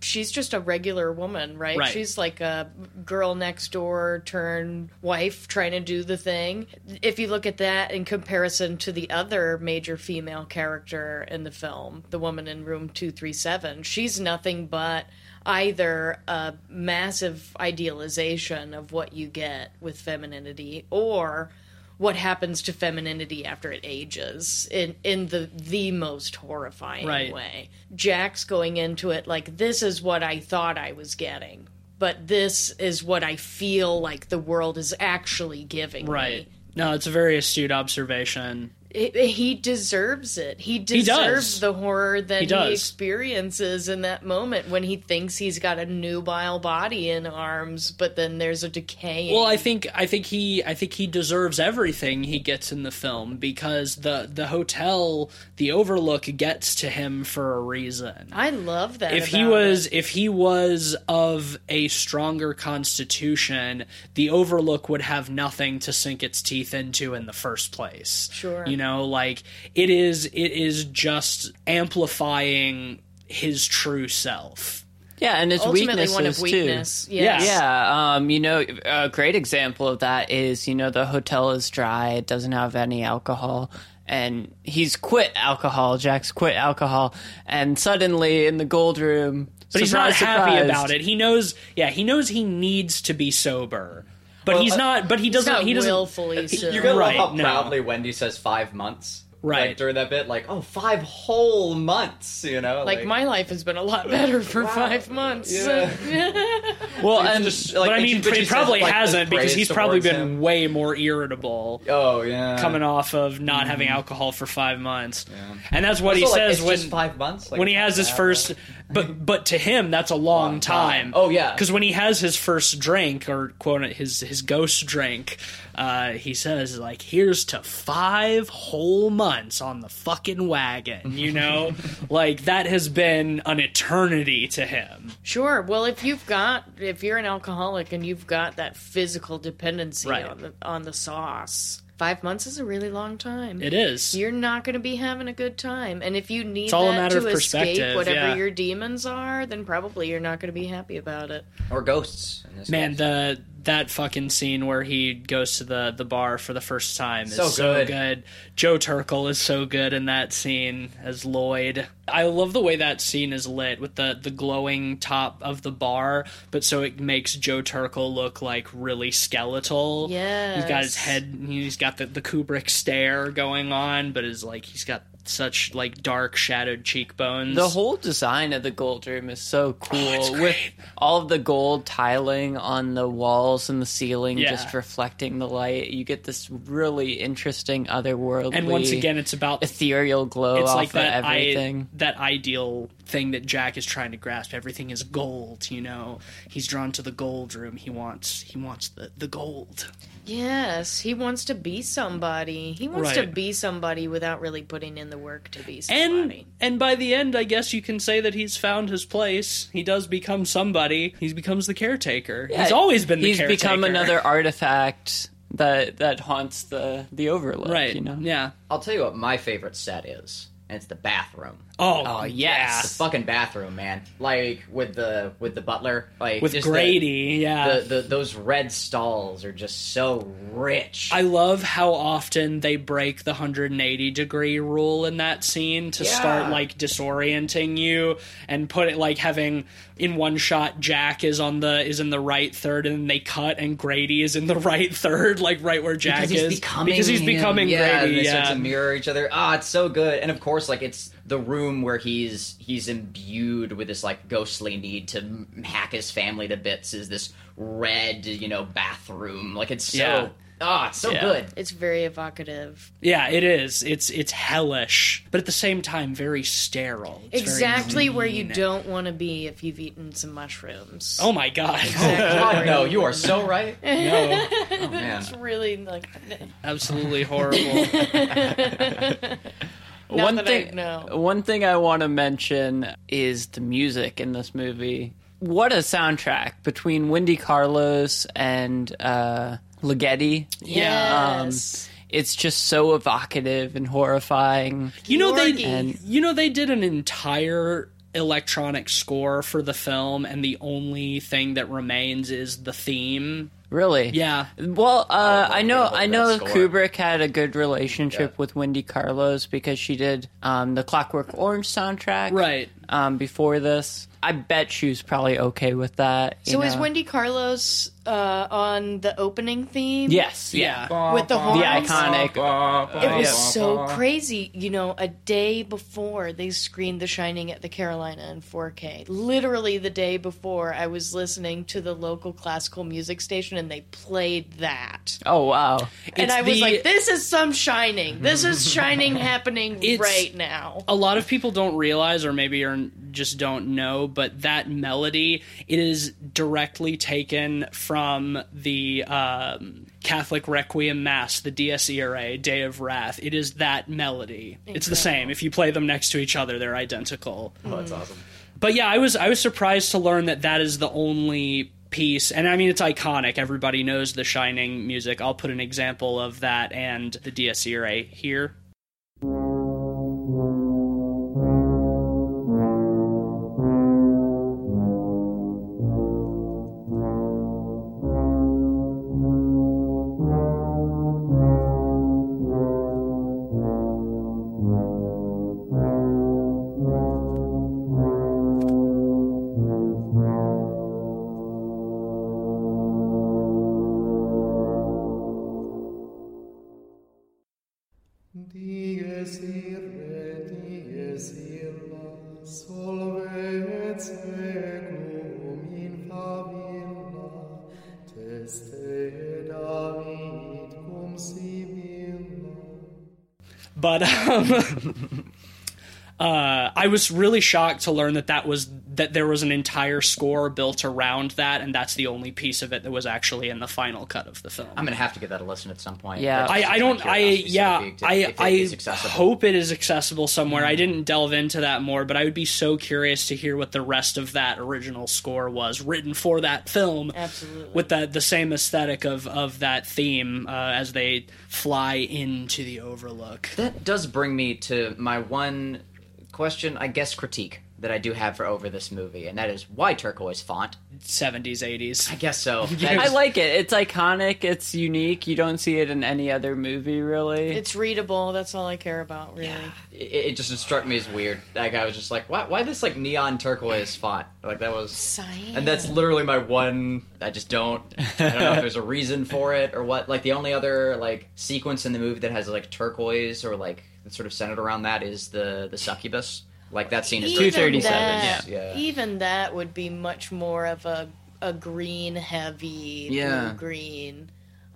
She's just a regular woman, right? Right. She's like a girl next door turn wife trying to do the thing. If you look at that in comparison to the other major female character in the film, the woman in room 237, she's nothing but either a massive idealization of what you get with femininity or what happens to femininity after it ages in in the the most horrifying Right. way. Jack's going into it like this is what I thought I was getting, but this is what I feel like the world is actually giving Right. me. No, it's a very astute observation. It- he deserves it. He deserves the horror that He he, experiences in that moment when he thinks he's got a nubile body in arms, but then there's a decaying. Well, I think I think he I think he deserves everything he gets in the film because the the hotel, the Overlook gets to him for a reason. I love that. if he was it. if he was of a stronger constitution, the Overlook would have nothing to sink its teeth into in the first place. Sure. You know, like it is it is just amplifying his true self. yeah, and its ultimately weaknesses one of too. weakness. Yeah. Yes. Yeah, um, you know, a great example of that is, you know, the hotel is dry, it doesn't have any alcohol, and he's quit alcohol, Jack's quit alcohol, and suddenly in the gold room, But he's not surprise, happy about it. He knows yeah, he knows he needs to be sober. But Well, he's uh, not but he doesn't not he doesn't willfully so. You're gonna Right, love how no. proudly Wendy says five months. Right. Like, during that bit, like, oh, five whole months, you know? Like my life has been a lot better for five months. Yeah. Well, Like, and just, like, but I mean, but she he says, probably like, hasn't because he's probably been him. way more irritable Oh yeah. coming off of not having alcohol for five months. Yeah. And that's what he Also, like, says it's when just five months. Like, when he has his that first. Bad. But but to him, that's a long, Long time. time. Oh, yeah. because when he has his first drink or quote his his ghost drink, uh, he says like, "Here's to five whole months on the fucking wagon." You know, like that has been an eternity to him. Sure. Well, if you've got if you're an alcoholic and you've got that physical dependency Right. on the on the sauce, five months is a really long time. It is. You're not going to be having a good time, and if you need all a that matter to of escape whatever yeah. your demons are, then probably you're not going to be happy about it. or ghosts. In this Man, case. the that fucking scene where he goes to the the bar for the first time is So so good. good. Joe Turkel is so good in that scene as Lloyd. I love the way that scene is lit with the the glowing top of the bar, but so it makes Joe Turkel look like really skeletal. Yeah, he's got his head. He's got the the Kubrick stare going on, but is like he's got such like dark shadowed cheekbones. The whole design of the gold room is so oh, cool Oh, with all of the gold tiling on the walls and the ceiling Yeah. just reflecting the light. You get this really interesting otherworldly and once again, it's about ethereal glow it's off like of that I, everything. that ideal thing that Jack is trying to grasp. Everything is gold, you know. He's drawn to the gold room. He wants he wants the the gold. Yes, he wants to be somebody. He wants to be somebody without really putting in the work to be And somebody. and by the end, I guess you can say that he's found his place. He does become somebody. He becomes the caretaker. he's always been the He's caretaker. become another artifact that that haunts the the Overlook. right. You know. Yeah. I'll tell you what my favorite set is, and it's the bathroom. Oh, Oh, The yes. fucking bathroom, man. Like with the with the butler, like with just the- Grady. yeah. The, the, those red stalls are just so rich. I love how often they break the 180 degree rule in that scene to start like disorienting you and put it like having in one shot Jack is on the is in the right third and then they cut and Grady is in the right third like right where Jack because he's is becoming because he's him. becoming yeah, Grady and they yeah start to mirror each other. Ah, it's so good. And of course, like it's the room where he's he's imbued with this like ghostly need to m- hack his family to bits. Is this red, you know, bathroom? Like it's so. Yeah. Ah, it's so Yeah. good. It's very evocative. yeah it is it's it's hellish but at the same time very sterile It's very exactly where you don't want to be if you've eaten some mushrooms. oh my god God, no, you are so right. no Oh man. It's really like absolutely horrible Not one thing, I know. one thing I want to mention is the music in this movie. What a soundtrack between Wendy Carlos and uh, Ligeti. yes. It's just so evocative and horrifying. You know they And- you know they did an entire electronic score for the film and the only thing that remains is the theme. Really? Yeah. Well, uh, I know, I know score. Kubrick had a good relationship Yeah. with Wendy Carlos because she did um, the Clockwork Orange soundtrack, Right. Um, before this, I bet she was probably okay with that. you So is? Wendy Carlos uh, on the opening theme? Yes, yeah, Yeah. With the horns? the iconic. It was Yeah. so crazy. You know, a day before they screened The Shining at the Carolina in 4K. Literally the day before, I was listening to the local classical music station and they played that. Oh wow! and It's I was the- like, this is some Shining. This is Shining happening It's- right now. A lot of people don't realize or maybe are just don't know, but that melody it is directly taken from the um, Catholic Requiem Mass, the Dies Irae, Day of Wrath. It is that melody. It's the same. If you play them next to each other, they're identical. Oh, that's awesome. But yeah, I was I was surprised to learn that that is the only piece, and I mean it's iconic. Everybody knows the Shining music. I'll put an example of that and the Dies Irae here. But um, uh, I was really shocked to learn that that was that there was an entire score built around that, and that's the only piece of it that was actually in the final cut of the film. I'm gonna have to give that a listen at some point. Yeah. I, I don't I yeah if I if I hope it is accessible somewhere. I didn't delve into that more, but I would be so curious to hear what the rest of that original score was written for that film. Absolutely. With the the same aesthetic of of that theme uh, as they fly into the Overlook. That does bring me to my one question, I guess, critique that I do have for over this movie, and that is why turquoise font? 70s 80s. I guess so. I like it. It's iconic. It's unique. You don't see it in any other movie, really. It's readable. That's all I care about, really. it, it just struck me as weird. Like I was just like, why, why this like neon turquoise font? Like that was, Cyan. and that's literally my one. I just don't. I don't know if there's a reason for it or what. Like the only other like sequence in the movie that has like turquoise or like that's sort of centered around that is the the succubus. Like that scene is 237, yeah. Yeah. Even that would be much more of a a green heavy Yeah. blue green.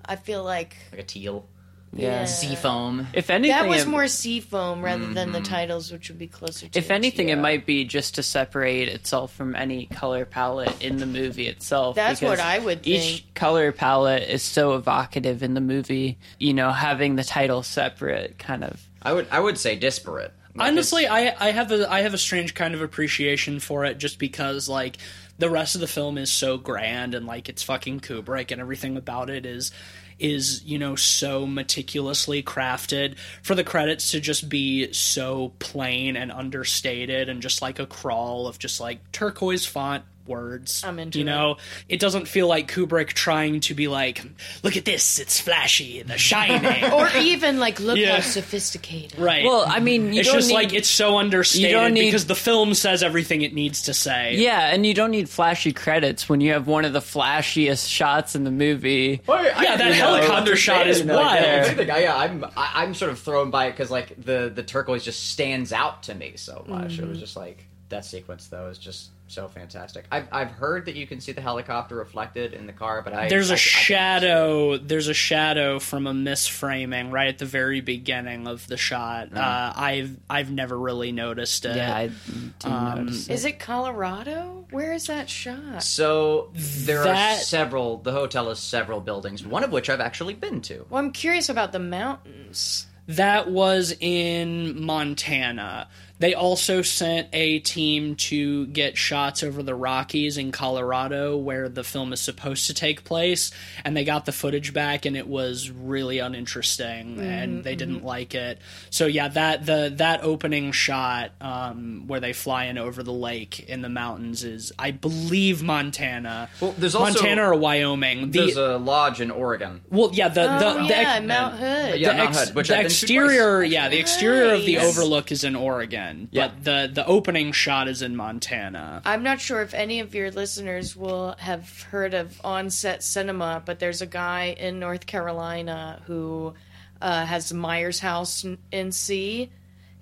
I feel like like a teal. Yeah. Seafoam. If anything, That was it- more seafoam rather than the mm-hmm. titles, which would be closer to. If anything, it might be just to separate itself from any color palette in the movie itself. That's what I would think. Each think. color palette is so evocative in the movie. You know, having the title separate kind of. I would I would say disparate. Like, Honestly, I I have a I have a strange kind of appreciation for it just because like the rest of the film is so grand and like it's fucking Kubrick and everything about it is is you know so meticulously crafted for the credits to just be so plain and understated and just like a crawl of just like turquoise font words I'm into you know it doesn't feel like Kubrick trying to be like look at this it's flashy the shining or even like look Yeah. how sophisticated. right Well, I mean, you it's don't just need, like it's so understated don't need- because the film says everything it needs to say. Yeah, and you don't need flashy credits when you have one of the flashiest shots in the movie. Well, I- Yeah, that you know, helicopter shot is you know, wild. if anything, I, yeah, I'm I, I'm sort of thrown by it because like the the turquoise just stands out to me so much. It was Mm-hmm. just like that sequence though is just so fantastic. I've I've heard that you can see the helicopter reflected in the car, but I There's a a shadow. There's a shadow from a misframing right at the very beginning of the shot. Uh, I've I've never really noticed it. Yeah, I didn't Um, notice it. Is it Colorado? Where is that shot? So there are several. The hotel has several buildings, one of which I've actually been to. Well, I'm curious about the mountains. That was in Montana. They also sent a team to get shots over the Rockies in Colorado, where the film is supposed to take place, and they got the footage back, and it was really uninteresting, and they didn't like it. So yeah, that the that opening shot um, where they fly in over the lake in the mountains is, I believe, Montana. Well, there's also- Montana or Wyoming. There's a lodge in Oregon. well, yeah, the the, oh the yeah, ex- Mount Hood. Yeah, the, Mount Hood, which the I've been to exterior, yeah, the actually. exterior of the overlook is in Oregon, Yeah. but the the opening shot is in Montana. I'm not sure if any of your listeners will have heard of On-Set Cinema, but there's a guy in North Carolina who uh, has the Myers House in- in C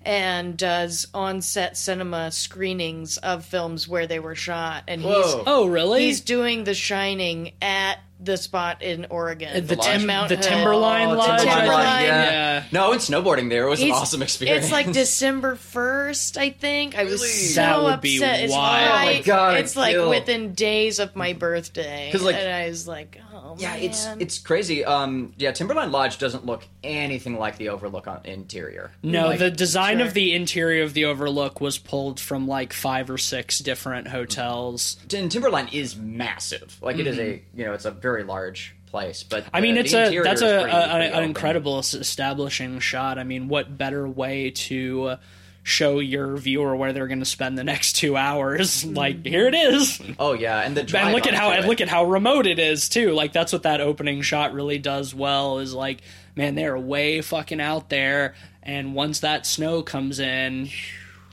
and does on-set cinema screenings of films where they were shot, and Whoa. he's Oh, really? he's doing The Shining at the spot in Oregon, the, lodge? tim- Mount the Hood. Timberline Oh, Lodge. I Timberline, yeah. yeah. No, I went snowboarding there. It was an awesome experience. It's like December first, I think. I was Really? so That would be upset. It's wild. right- Oh my God, I'd it's like kill. within days of my birthday, 'Cause, like- and I was like, oh Yeah, man. it's it's crazy. Um, yeah, Timberline Lodge doesn't look anything like the Overlook on interior. No, Like, the design Sure. of the interior of the Overlook was pulled from like five or six different hotels. and Timberline is massive. Like it is a you know it's a very large place. But Mm-hmm. I mean, it's a that's a, pretty- a- pretty an open. incredible establishing shot. I mean, what better way to show your viewer where they're going to spend the next two hours? Like here it is. Oh yeah, and the drive And look at how and it. look at how remote it is too. Like that's what that opening shot really does well. Is like, man, they're way fucking out there, and once that snow comes in,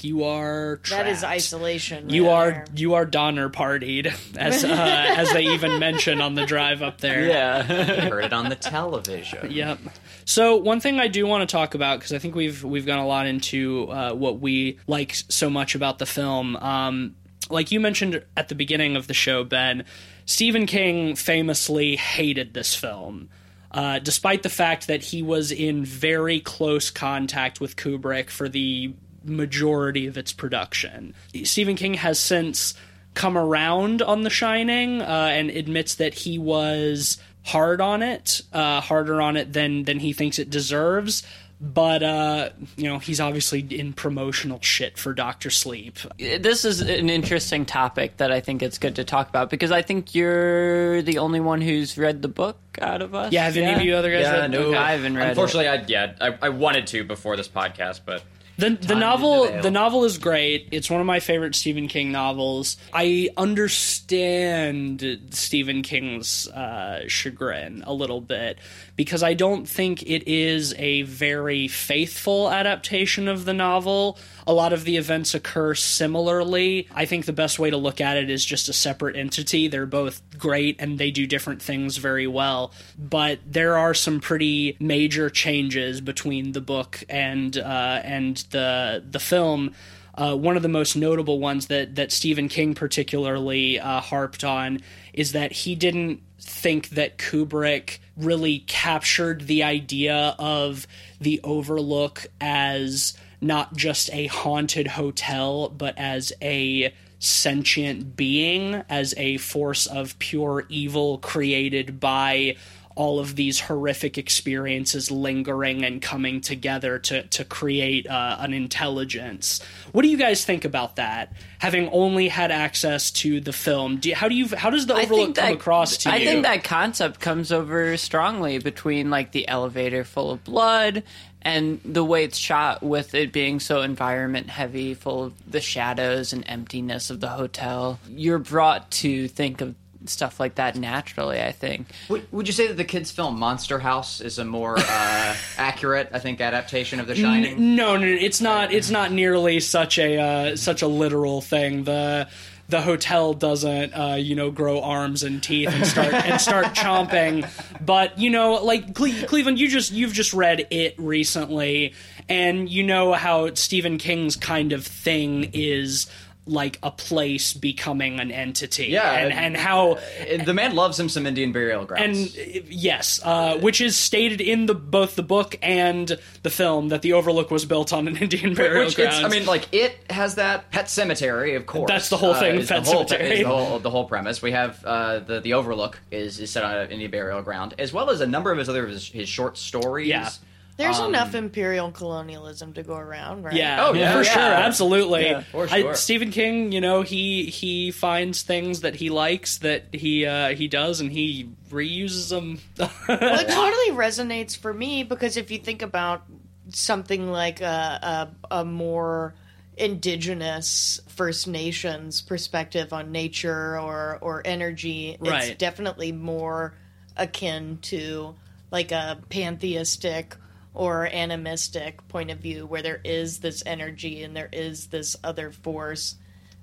you are trapped. that is isolation. You right are there. you are Donner partied, as uh, as they even mention on the drive up there. Yeah. heard it on the television. Yep. So one thing I do want to talk about because I think we've we've gone a lot into uh, what we like so much about the film. Um, like you mentioned at the beginning of the show, Ben, Stephen King famously hated this film. Uh, despite the fact that he was in very close contact with Kubrick for the majority of its production, Stephen King has since come around on The Shining uh, and admits that he was hard on it, uh, harder on it than than he thinks it deserves. But uh, you know, he's obviously in promotional shit for Doctor Sleep. this is an interesting topic that I think it's good to talk about because I think you're the only one who's read the book out of us. Yeah, have any of you other guys Yeah, read? no, Okay, I haven't read it. Unfortunately, I yeah, I, I wanted to before this podcast, but The the novel the novel is great. It's one of my favorite Stephen King novels. I understand Stephen King's uh, chagrin a little bit because I don't think it is a very faithful adaptation of the novel. A lot of the events occur similarly. I think the best way to look at it is just a separate entity. They're both great and they do different things very well. But there are some pretty major changes between the book and uh, and the the film. Uh, one of the most notable ones that that Stephen King particularly uh, harped on is that he didn't think that Kubrick really captured the idea of the Overlook as not just a haunted hotel, but as a sentient being, as a force of pure evil created by all of these horrific experiences lingering and coming together to to create uh, an intelligence. What do you guys think about that? Having only had access to the film, do you, how do you how does the I Overlook think come across to I you? think that concept comes over strongly between like the elevator full of blood and the way it's shot with it being so environment heavy, full of the shadows and emptiness of the hotel. You're brought to think of stuff like that naturally, I think. Would, would you say that the kids' film Monster House is a more uh, accurate, I think, adaptation of The Shining? N- no, no, it's not. It's not nearly such a uh, such a literal thing. The the hotel doesn't, uh, you know, grow arms and teeth and start and start chomping. But you know, like Cle- Cleveland, you just you've just read it recently, and you know how Stephen King's kind of thing is like a place becoming an entity. Yeah, and, and how Uh, the man loves him some Indian burial grounds. and uh, yes, uh, which is stated in the both the book and the film that the Overlook was built on an Indian burial Which grounds. I mean, like it has that pet cemetery, of course. That's the whole thing, Uh, Pet the whole, Sematary. is the whole the whole premise. We have uh, the the Overlook is is set on an Indian burial ground, as well as a number of his other his, his short stories. Yeah. There's Um, enough imperial colonialism to go around, right? yeah, Oh, yeah, for yeah. sure, absolutely. Yeah, for I- Stephen King, you know, he he finds things that he likes that he uh, he does, and he reuses them. Well, it totally resonates for me because if you think about something like a, a, a more indigenous First Nations perspective on nature or, or energy, Right. it's definitely more akin to like a pantheistic or animistic point of view where there is this energy and there is this other force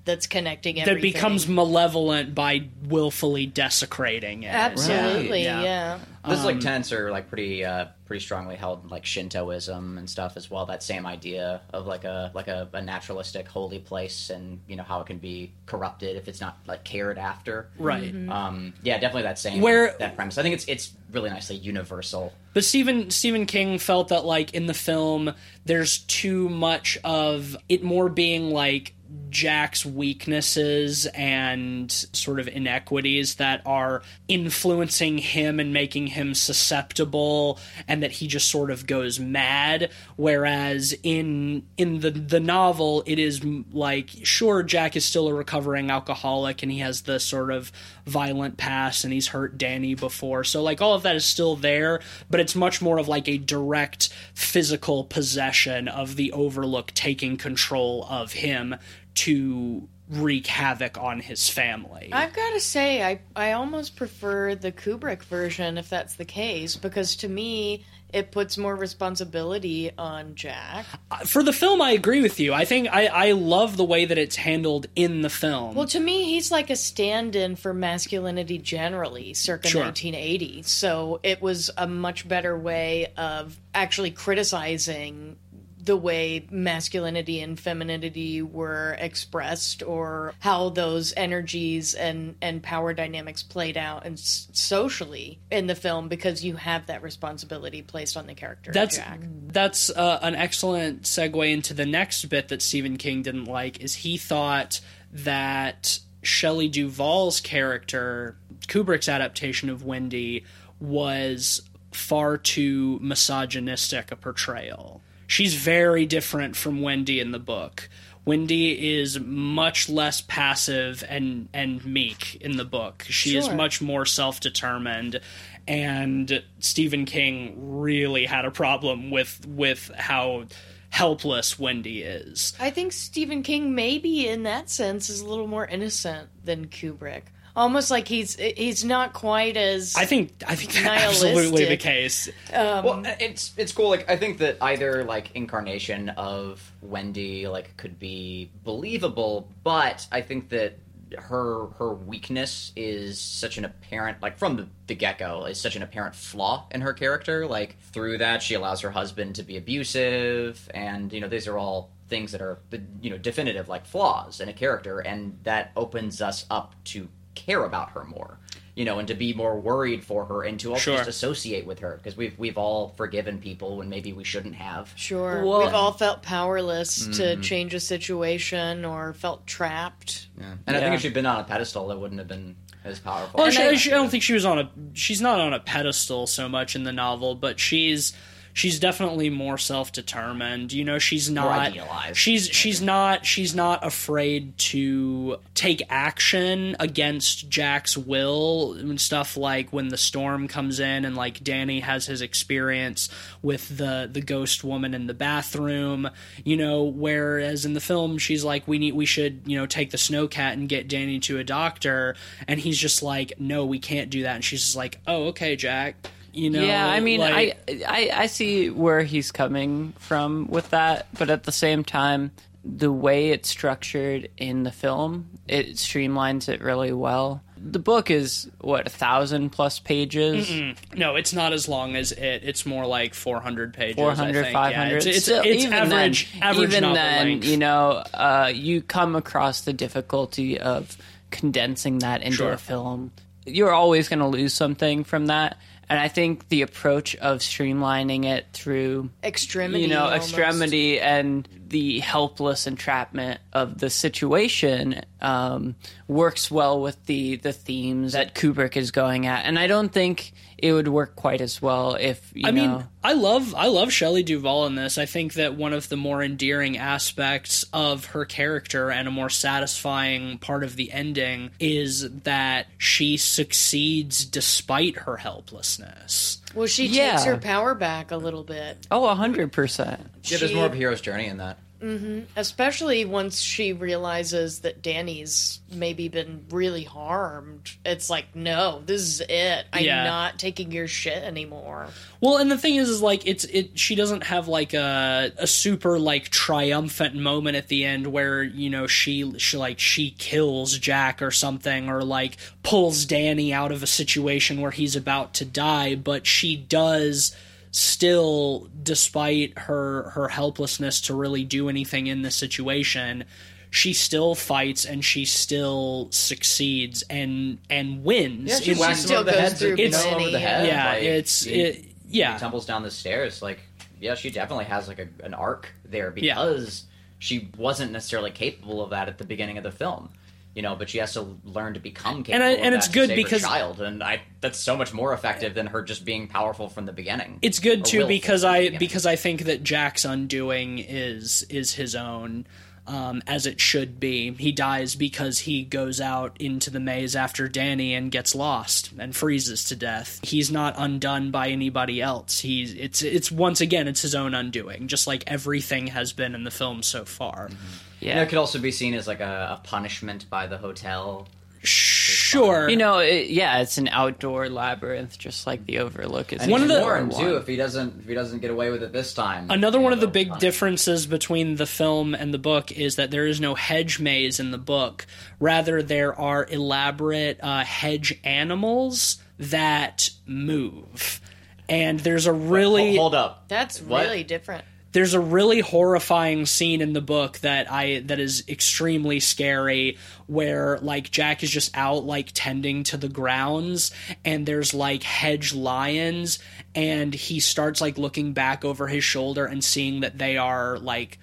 that's connecting that becomes malevolent by willfully desecrating it. absolutely Yeah. yeah. Those Um, like tenets are like pretty uh, pretty strongly held in like Shintoism and stuff as well. That same idea of like a like a, a naturalistic holy place and you know how it can be corrupted if it's not like cared after. Right. Um, yeah, definitely that same Where- that premise. I think it's it's really nicely universal. But Stephen Stephen King felt that like in the film there's too much of it more being like Jack's weaknesses and sort of inequities that are influencing him and making him susceptible and that he just sort of goes mad. Whereas in in the the novel it is like sure Jack is still a recovering alcoholic and he has the sort of violent past and he's hurt Danny before. So like all of that is still there but it's much more of like a direct physical possession of the overlook taking control of him to wreak havoc on his family I've got to say, I I almost prefer the Kubrick version if that's the case, because to me it puts more responsibility on Jack. Uh, for the film i agree with you i think i i love the way that it's handled in the film Well, to me, he's like a stand-in for masculinity generally, circa Sure. 1980. So it was a much better way of actually criticizing the way masculinity and femininity were expressed or how those energies and, and power dynamics played out and s- socially in the film because you have that responsibility placed on the character that's Jack. that's uh, an excellent segue into the next bit that Stephen King didn't like is he thought that Shelley Duvall's character Kubrick's adaptation of Wendy was far too misogynistic a portrayal. She's very different from Wendy in the book. Wendy is much less passive and and meek in the book. She is much more self-determined and Stephen King really had a problem with with how helpless Wendy is. I think Stephen King maybe in that sense is a little more innocent than Kubrick. Almost like he's he's not quite as I think I think that's absolutely the Nihilistic. case. well, it's it's cool. Like I think that either like incarnation of Wendy like could be believable, but I think that her her weakness is such an apparent like from the, the get-go is such an apparent flaw in her character like through that she allows her husband to be abusive and you know these are all things that are you know definitive like flaws in a character and that opens us up to care about her more you know and to be more worried for her and to also Sure. just associate with her because we've we've all forgiven people when maybe we shouldn't have Sure. Well- We've all felt powerless to mm-hmm. change a situation or felt trapped. yeah. and i think if she'd been on a pedestal it wouldn't have been as powerful oh, Well, she, I- she- I don't think she was on a. She's not on a pedestal so much in the novel, but she's she's definitely more self determined. You know, she's not She's she's not she's not afraid to take action against Jack's will and stuff like when the storm comes in and like Danny has his experience with the the ghost woman in the bathroom. You know, whereas in the film she's like we need we should you know take the snowcat and get Danny to a doctor, and he's just like no we can't do that, and she's just like oh okay Jack. You know, yeah, I mean, like- I, I I see where he's coming from with that, but at the same time, the way it's structured in the film, it streamlines it really well. The book is what a thousand plus pages. No, it's not as long as it. It's more like 400 pages. 400 I think. 500 Yeah, it's it's, Still, it's even average. then, average even then length. you know uh, you come across the difficulty of condensing that into Sure. a film you're always going to lose something from that and i think the approach of streamlining it through Extremity. you know almost. extremity and the helpless entrapment of the situation um, works well with the the themes that Kubrick is going at, and I don't think it would work quite as well if you I know. mean, I love I love Shelley Duvall in this. I think that one of the more endearing aspects of her character and a more satisfying part of the ending is that she succeeds despite her helplessness. Well, she Yeah. takes her power back a little bit, oh, a hundred percent. yeah, there's more of a hero's journey in that Mm-hmm. especially once she realizes that Danny's maybe been really harmed. It's like, no, this is it. I'm Yeah. not taking your shit anymore. Well, and the thing is, is like it's it. She doesn't have like a a super like triumphant moment at the end where you know she she like she kills Jack or something or like pulls Danny out of a situation where he's about to die, but she does still despite her her helplessness to really do anything in the situation she still fights and she still succeeds and and wins Yeah, she It's- whacks him still over the goes head. through you know, over the yeah. head. yeah like, it's he- it, yeah he tumbles down the stairs. Like, yeah, she definitely has like a, an arc there because she wasn't necessarily capable of that at the beginning of the film. You know, but she has to learn to become capable. I- of and it's good because- child, and I that's so much more effective than her just being powerful from the beginning. it's good too because I because I think that Jack's undoing is is his own um, as it should be. He dies because he goes out into the maze after Danny and gets lost and freezes to death. He's not undone by anybody else. He's it's it's once again it's his own undoing, just like everything has been in the film so far. And Yeah, it could also be seen as like a, a punishment by the hotel. Sure, you know, it, yeah, it's an outdoor labyrinth, just like the Overlook is. And One of the- warned too if he doesn't if he doesn't get away with it this time. Another one of the big punish him. differences between the film and the book is that there is no hedge maze in the book. Rather, there are elaborate uh, hedge animals that move. And there's a really Hold up. That's What? really different. There's a really horrifying scene in the book that I that is extremely scary where like Jack is just out like tending to the grounds and there's like hedge lions and he starts like looking back over his shoulder and seeing that they are like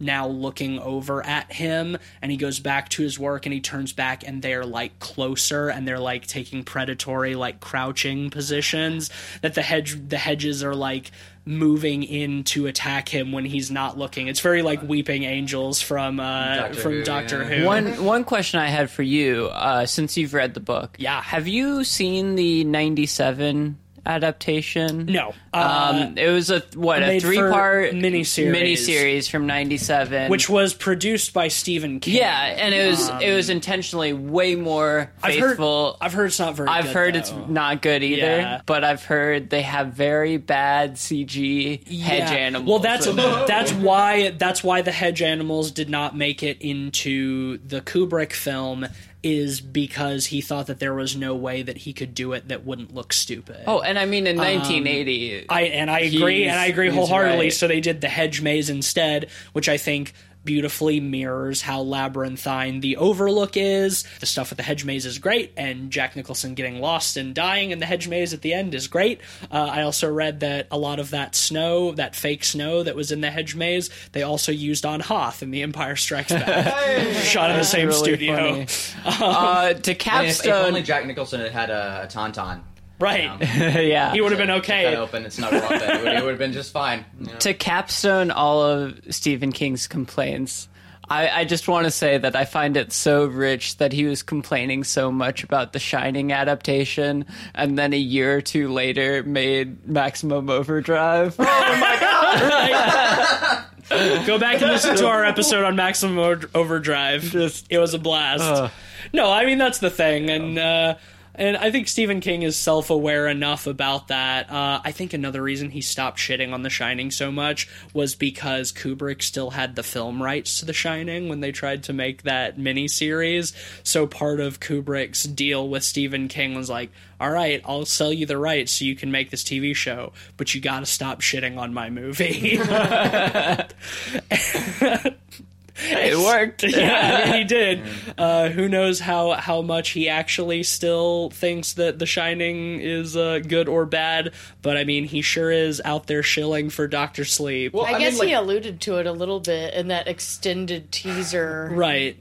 now looking over at him and he goes back to his work and he turns back and they're like closer and they're like taking predatory like crouching positions that the hedge the hedges are like moving in to attack him when he's not looking it's very like weeping angels from uh Doctor from Who, Doctor yeah. Who One one question I had for you, uh, since you've read the book, Yeah. have you seen the '97 adaptation? no uh, Um, it was a what a three part miniseries. miniseries from '97, which was produced by Stephen King yeah, and it was it was intentionally way more I've heard faithful. I've heard it's not very I've good, heard it's not good either, Yeah. but I've heard they have very bad CG hedge Yeah. animals. Well, that's that's why that's why the hedge animals did not make it into the Kubrick film, is because he thought that there was no way that he could do it that wouldn't look stupid. Oh, and I mean in um, 1980, I and I agree, and I agree wholeheartedly. right. So they did the hedge maze instead, which I think beautifully mirrors how labyrinthine the Overlook is. The stuff with the hedge maze is great, and Jack Nicholson getting lost and dying in the hedge maze at the end is great. Uh, I also read that a lot of that snow, that fake snow that was in the hedge maze, they also used on Hoth in The Empire Strikes Back, shot in the same really studio. funny. uh, to And if, if only Jack Nicholson had had a, a tauntaun. Right. Um, yeah, He would have been Cut okay. open and snuggle up. It would, it would have been just fine. you know? to capstone all of Stephen King's complaints, I, I just want to say that I find it so rich that he was complaining so much about the Shining adaptation, and then a year or two later made Maximum Overdrive. Oh my god! Go back and listen to our episode on Maximum Overdrive. Just- it was a blast. no, I mean that's the thing, and uh, and I think Stephen King is self aware enough about that. Uh, I think another reason he stopped shitting on The Shining so much was because Kubrick still had the film rights to The Shining when they tried to make that miniseries. So part of Kubrick's deal with Stephen King was like, "All right, I'll sell you the rights so you can make this TV show, but you got to stop shitting on my movie." it worked. yeah, he did. Uh, who knows how how much he actually still thinks that The Shining is uh, good or bad? But I mean, he sure is out there shilling for Doctor Sleep. Well, I, mean, guess like- he alluded to it a little bit in that extended teaser. right.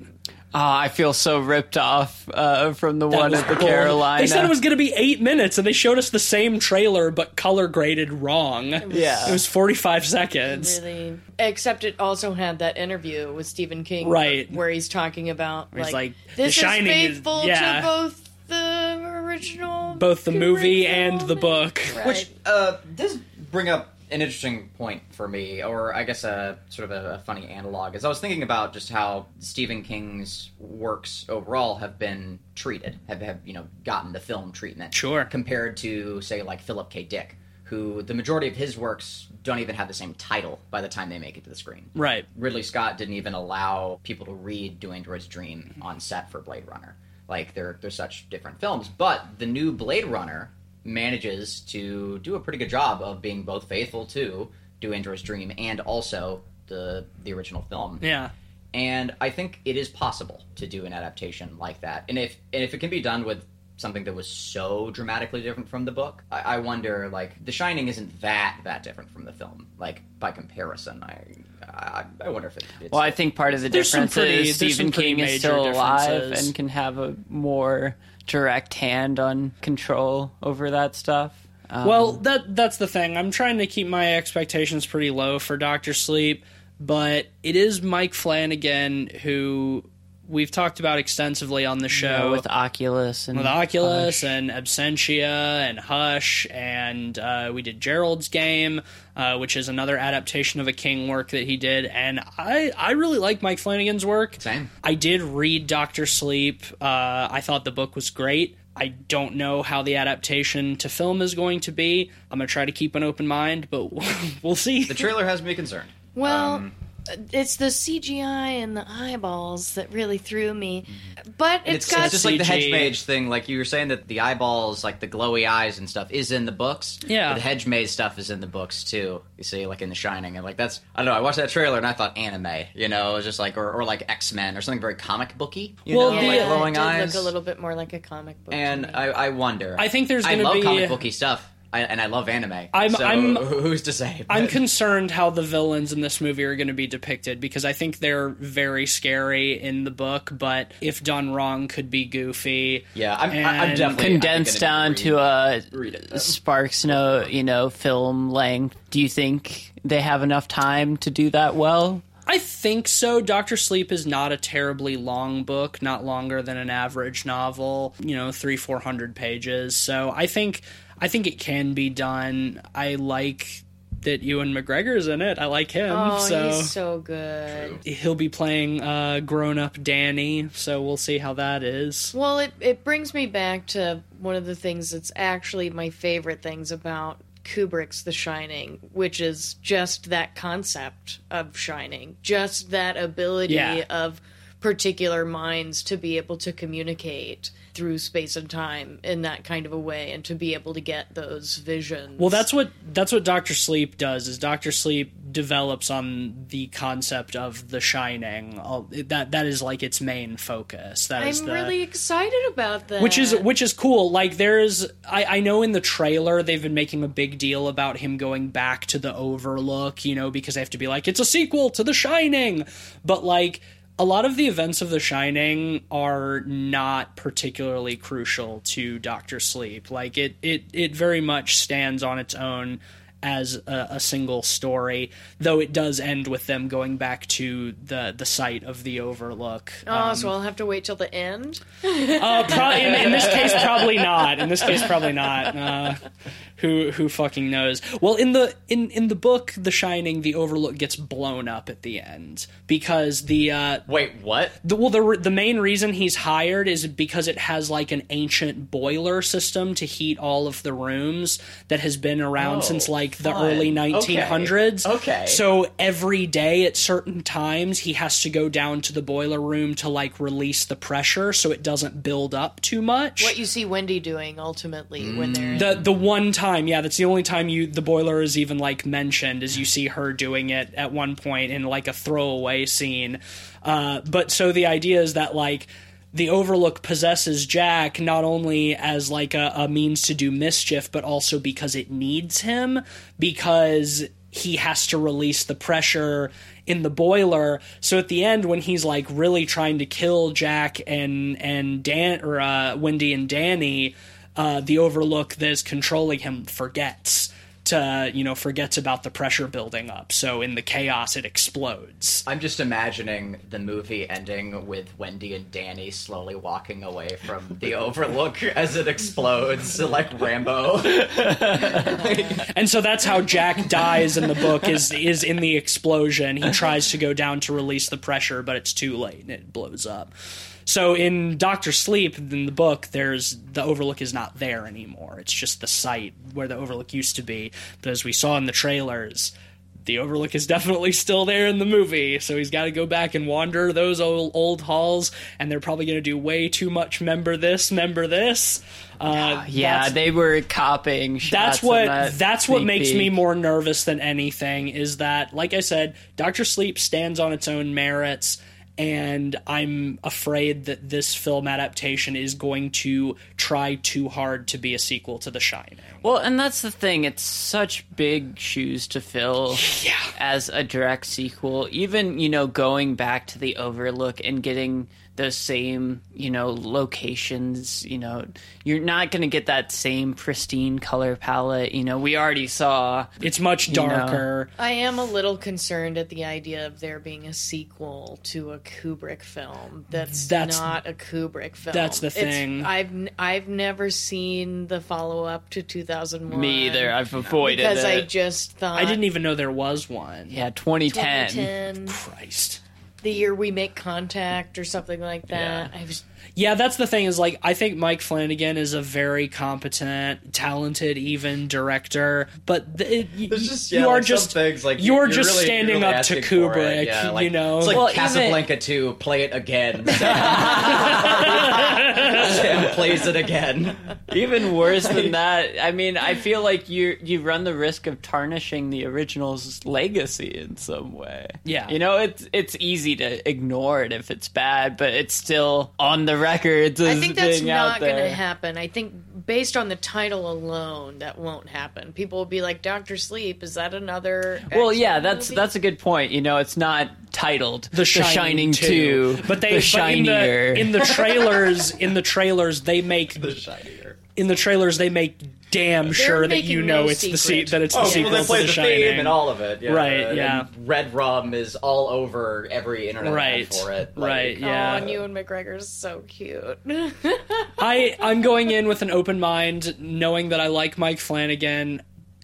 Oh, I feel so ripped off uh, from the That one was at the gold. Carolina. They said it was going to be eight minutes, and they showed us the same trailer but color graded wrong. Yeah. It was forty five seconds. Really, except it also had that interview with Stephen King, Right. where he's talking about He's like, like, this The Shining is- is faithful yeah. to both the original, Both the movie and the book. Right. Which uh, does bring up an interesting point for me, or I guess a sort of a, a funny analog. Is I was thinking about just how Stephen King's works overall have been treated, have, have you know gotten the film treatment, Sure. compared to say like Philip K. Dick, who the majority of his works don't even have the same title by the time they make it to the screen. Right. Ridley Scott didn't even allow people to read Do Androids Dream on set for Blade Runner. Like they're they're such different films, but the new Blade Runner manages to do a pretty good job of being both faithful to Do Androids Dream and also the the original film. Yeah. And I think it is possible to do an adaptation like that. And if and if it can be done with something that was so dramatically different from the book, I, I wonder like The Shining isn't that that different from the film. Like by comparison, I I, I wonder if it, it's Well, I think part of the There's difference pretty- is Stephen King is still alive and can have a more direct hand on control over that stuff. Um, Well, that that's the thing. I'm trying to keep my expectations pretty low for Doctor Sleep, but it is Mike Flanagan who we've talked about extensively on the show know, with Oculus and with Oculus Hush. and Absentia and Hush, and uh, we did Gerald's Game, uh, which is another adaptation of a King work that he did, and I I really like Mike Flanagan's work. Same. I did read Doctor Sleep. Uh, I thought the book was great. I don't know how the adaptation to film is going to be. I'm gonna try to keep an open mind, but we'll see. the trailer has me concerned. Well, Um, it's the CGI and the eyeballs that really threw me. Mm-hmm. But And it's it's, got it's just like the CG. hedge maze thing. Like you were saying that the eyeballs, like the glowy eyes and stuff, is in the books. Yeah. But the hedge maze stuff is in the books too. You see, like in The Shining, and like that's I don't know. I watched that trailer and I thought anime. You know, it was just like or, or like X Men or something very comic booky. You Well, know, the- like Yeah, glowing it did eyes. look a little bit more like a comic book. to and me. I, I wonder. I think there's I gonna love be- comic booky stuff. I, and I love anime. I'm- so I'm- who's to say? I'm concerned how the villains in this movie are going to be depicted because I think they're very scary in the book, but if done wrong, could be goofy. yeah, I'm, I- I'm definitely condensed I down think to a uh, read it. Sparks no you know film length. Do you think they have enough time to do that well? I think so. Doctor Sleep is not a terribly long book, not longer than an average novel. You know, three four hundred pages. So I think I think it can be done. I like that Ewan McGregor's in it. I like him. oh, so he's so good. he'll be playing uh, grown up Danny. So we'll see how that is. Well, it it brings me back to one of the things that's actually my favorite things about Kubrick's The Shining, which is just that concept of shining, just that ability Yeah. of particular minds to be able to communicate through space and time in that kind of a way and to be able to get those visions. Well, that's what that's what Doctor Sleep does. Is Doctor Sleep develops on the concept of The Shining. All, that that is like its main focus. That is I'm the, really excited about that. which is which is cool. Like there's, I, I know in the trailer they've been making a big deal about him going back to the Overlook, you know, because they have to be like it's a sequel to The Shining, but like a lot of the events of The Shining are not particularly crucial to Doctor Sleep. Like it, it, it very much stands on its own as a, a single story, though it does end with them going back to the the site of the Overlook. Oh, so I'll have to wait till the end. Uh, in, in this case, probably not. In this case, probably not. Uh, who who fucking knows? Well, in the in in the book, The Shining, the Overlook gets blown up at the end because the uh, Wait, what? the well the the main reason he's hired is because it has like an ancient boiler system to heat all of the rooms that has been around Oh, since like the fun. early 1900s. Okay. So every day at certain times he has to go down to the boiler room to like release the pressure so it doesn't build up too much. What you see Wendy doing ultimately when they're the the one time, yeah, that's the only time you the boiler is even like mentioned is you see her doing it at one point in like a throwaway scene. Uh, but so the idea is that like the Overlook possesses Jack not only as like a, a means to do mischief, but also because it needs him because he has to release the pressure in the boiler. So at the end, when he's like really trying to kill Jack and and Dan or uh, Wendy and Danny, uh, the Overlook that is controlling him forgets to you know forgets about the pressure building up. So in the chaos, it explodes. I'm just imagining the movie ending with Wendy and Danny slowly walking away from the Overlook as it explodes, like Rambo. And so that's how Jack dies in the book is is in the explosion. He tries to go down to release the pressure, but it's too late and it blows up. So in Doctor Sleep in the book, there's the Overlook is not there anymore. It's just the site where the Overlook used to be. But as we saw in the trailers, the Overlook is definitely still there in the movie. So he's got to go back and wander those old, old halls, and they're probably going to do way too much. Member this, member this. Uh, Yeah, they were copying shots. that's what that that's what makes peek. me more nervous than anything is that like i said dr sleep stands on its own merits and i'm afraid that this film adaptation is going to try too hard to be a sequel to the shining Well, and that's the thing. It's such big shoes to fill Yeah. as a direct sequel. Even, you know, going back to the Overlook and getting those same, you know, locations, you know, you're not going to get that same pristine color palette. You know, we already saw. it's much know. darker I am a little concerned at the idea of there being a sequel to a Kubrick film that's, That's- not a Kubrick film. that's the It's- thing. I've n- I've never seen the follow up to 2001. Me either. I've avoided it because I just thought i didn't even know there was one yeah, 2010. 2010, christ the year we make contact or something like that. I was Yeah, that's the thing is like I think Mike Flanagan is a very competent, talented, even director, but th- it, just you yeah, are like, some just things like you're you're just really- standing you're really up to asking for it. Kubrick, Yeah, you know. It's like Well, even- Casablanca 2, play it again. Sam plays it again. Even worse than that, I mean, I feel like you you run the risk of tarnishing the original's legacy in some way. Yeah. you know, it's it's easy to ignore it if it's bad, but it's still on the records. I think that's being not going to happen. I think based on the title alone, that won't happen. People will be like, "Doctor Sleep, is that another?" Well, X-Men yeah, that's movie?" that's a good point. You know, it's not titled the Shining, 2, but they the but in the, in the trailers in the trailers they make The shinier. In the trailers they make damn sure that you know no it's the se- secret. that it's the Oh, sequel well, they to play the, the, Shining. theme and all of it. Yeah. Right, And yeah. Red Rum is all over every internet Right, for it. Like, right, Oh, yeah. and Ewan McGregor's so cute. I I'm going in with an open mind, knowing that I like Mike Flanagan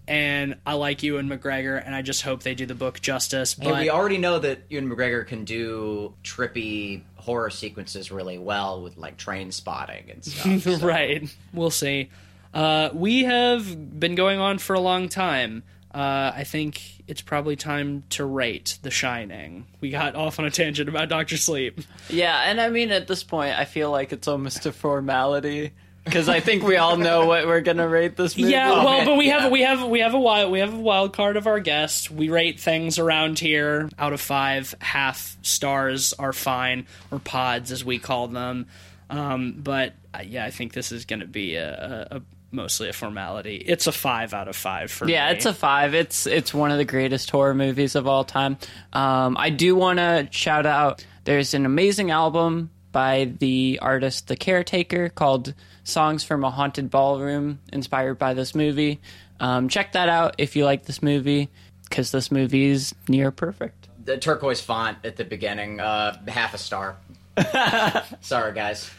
and I like Ewan McGregor, and I just hope they do the book justice. Hey, But we already know that Ewan McGregor can do trippy horror sequences really well with like Trainspotting and stuff. so- right, we'll see. Uh, we have been going on for a long time. uh, I think it's probably time to rate The Shining. We got off on a tangent about Doctor Sleep. Yeah, and I mean, at this point, I feel like it's almost a formality because I think we all know what we're gonna rate this movie. Yeah, Oh, well, man, but we yeah. have we have we have a wild we have a wild card of our guest. We rate things around here out of five. Half stars are fine, or pods as we call them. Um, but uh, yeah, I think this is going to be a, a, a mostly a formality. It's a five out of five for Yeah, me. it's a five. It's it's one of the greatest horror movies of all time. Um, I do want to shout out. There's an amazing album by the artist The Caretaker called "Songs from a Haunted Ballroom," inspired by this movie. Um, check that out if you like this movie, because this movie is near perfect. The turquoise font at the beginning, uh, half a star. Sorry, guys.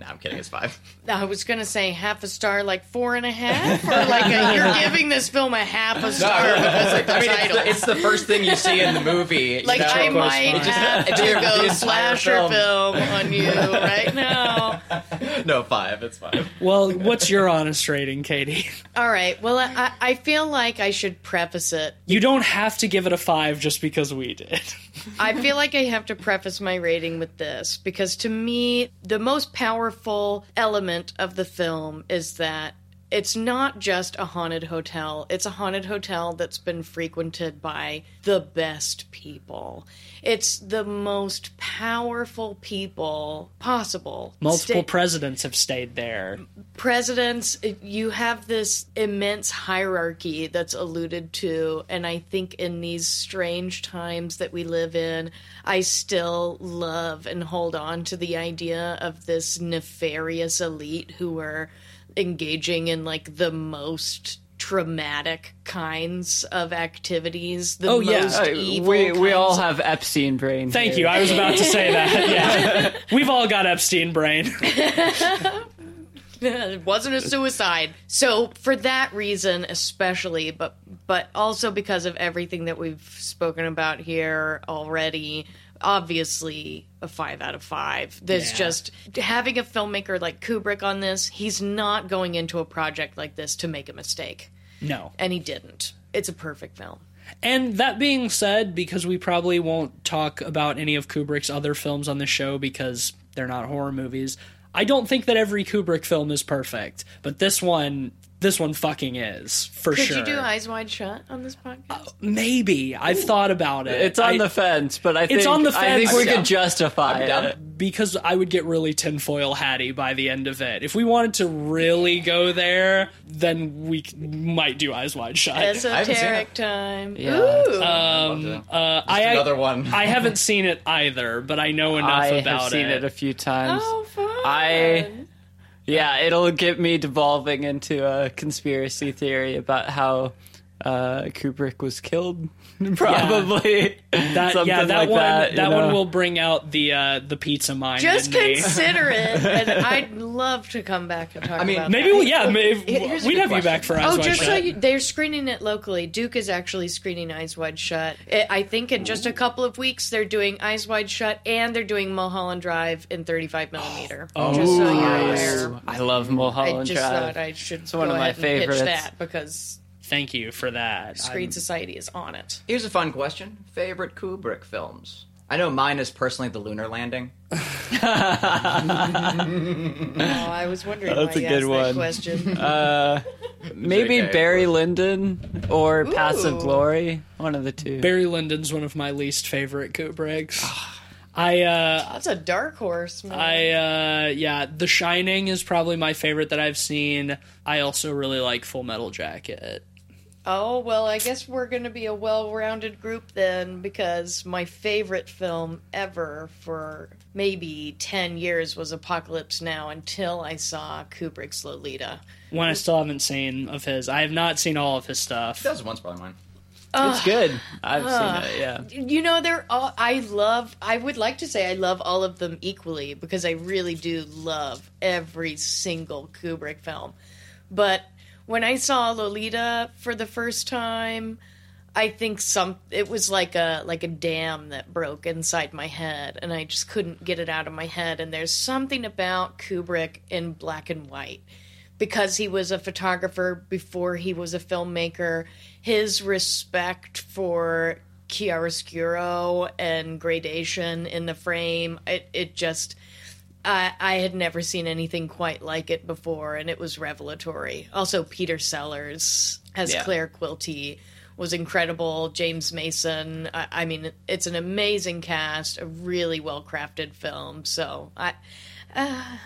No, I'm kidding. It's five. I was gonna say half a star, like four and a half, or like a, you're giving this film a half a star because of the I mean, it's the, it's the first thing you see in the movie. you like know? I Turquoise might font. have It's to the- the go slasher film. film. on you right now. no five. It's five. well, what's your honest rating, Katie? All right. Well, I, I feel like I should preface it. You don't have to give it a five just because we did. I feel like I have to preface my rating with this because to me, the most powerful element of the film is that it's not just a haunted hotel. It's a haunted hotel that's been frequented by the best people. It's the most powerful people possible. Multiple Sta- presidents have stayed there. presidents you have this immense hierarchy that's alluded to and i think in these strange times that we live in i still love and hold on to the idea of this nefarious elite who are engaging in like the most traumatic kinds of activities the Oh, yeah. most Uh, evil we we all of- have Epstein brain. Thank here. you. I was about to say that. Yeah. We've all got Epstein brain. it wasn't a suicide. So for that reason, especially, but but also because of everything that we've spoken about here already, obviously a five out of five. There's Yeah. just having a filmmaker like Kubrick on this. He's not going into a project like this to make a mistake, No. and he didn't. It's a perfect film. And that being said, because we probably won't talk about any of Kubrick's other films on the show because they're not horror movies, I don't think that every Kubrick film is perfect. But this one, this one fucking is for Could sure. Could you do Eyes Wide Shut on this podcast? Maybe I've thought about it. It's on I- the fence, but I think on the I think fence. we I'm could justify I'm down. it. because I would get really tinfoil hatty by the end of it. If we wanted to really go there, then we c- might do Eyes Wide Shut. Esoteric time. Yeah. Ooh. Um, uh, I another one. I haven't seen it either, but I know enough I about have seen it. a few times. oh, fun. I yeah, it'll get me devolving into a conspiracy theory about how uh, Kubrick was killed. Probably that something yeah, that like one that. that, you one will bring out the uh, the pizza mind. Just in me. consider it, and I'd love to come back and talk I mean, about Maybe that. we, yeah, maybe, Here's we'd good have you back for question. Eyes Oh, Wide just so you, they're screening it locally. Duke is actually screening Eyes Wide Shut. I I think in just a couple of weeks they're doing Eyes Wide Shut and they're doing Mulholland Drive in 35 millimeter. Oh, just so you're nice. aware. I love mulholland I just Drive. thought I should one go of my ahead and pitch favorites. that because Thank you for that. Screen I'm- Society is on it. Here's a fun question: favorite Kubrick films? I know mine is personally The Lunar Landing. Oh, I was wondering That's why a you good asked one. that question. Uh, maybe JK. Barry Lyndon or Paths of Ooh. Glory, one of the two. Barry Lyndon's one of my least favorite Kubricks. I uh That's a dark horse, man. I uh yeah, The Shining is probably my favorite that I've seen. I also really like Full Metal Jacket. Oh, well, I guess we're going to be a well rounded group then because my favorite film ever for maybe 10 years was Apocalypse Now until I saw Kubrick's Lolita. One I still haven't seen of his. I have not seen all of his stuff. That was once probably mine. It's good. I've seen it. Yeah. You know, they're all, I love, I would like to say I love all of them equally because I really do love every single Kubrick film. But when I saw Lolita for the first time, I think some it was like a like a dam that broke inside my head and I just couldn't get it out of my head and there's something about Kubrick in black and white because he was a photographer before he was a filmmaker, his respect for chiaroscuro and gradation in the frame, it, it just. I, I had never seen anything quite like it before, and it was revelatory. Also, Peter Sellers as Yeah. Clare Quilty was incredible. James Mason. I, I mean, it's an amazing cast, a really well crafted film. So I, uh,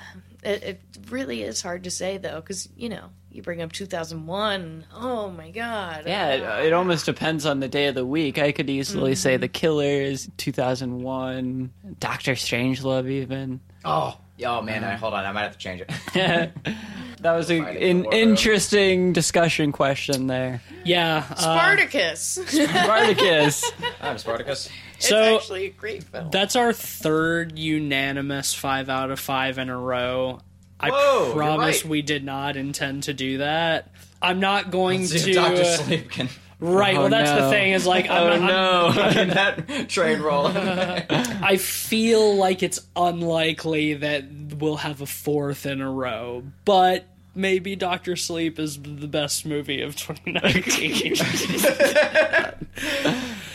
it, it really is hard to say though, because you know you bring up 2001. Oh my god. Yeah, it, it almost depends on the day of the week. I could easily say The Killers, 2001, Doctor Strangelove, even. Oh, oh man, I, hold on, I might have to change it. That was a, an the wardrobe. interesting discussion question there. Yeah. uh, Spartacus. Spartacus. I'm Spartacus. it's So- actually a great film. That's our third unanimous five out of five in a row. I Whoa, promise right. we did not intend to do that. I'm not going See to. Doctor uh, Sleep can right. Oh, well, that's the thing. Is like I'm, Oh I'm- no. in that train roll. I feel like it's unlikely that we'll have a fourth in a row, but maybe Doctor Sleep is the best movie of 2019.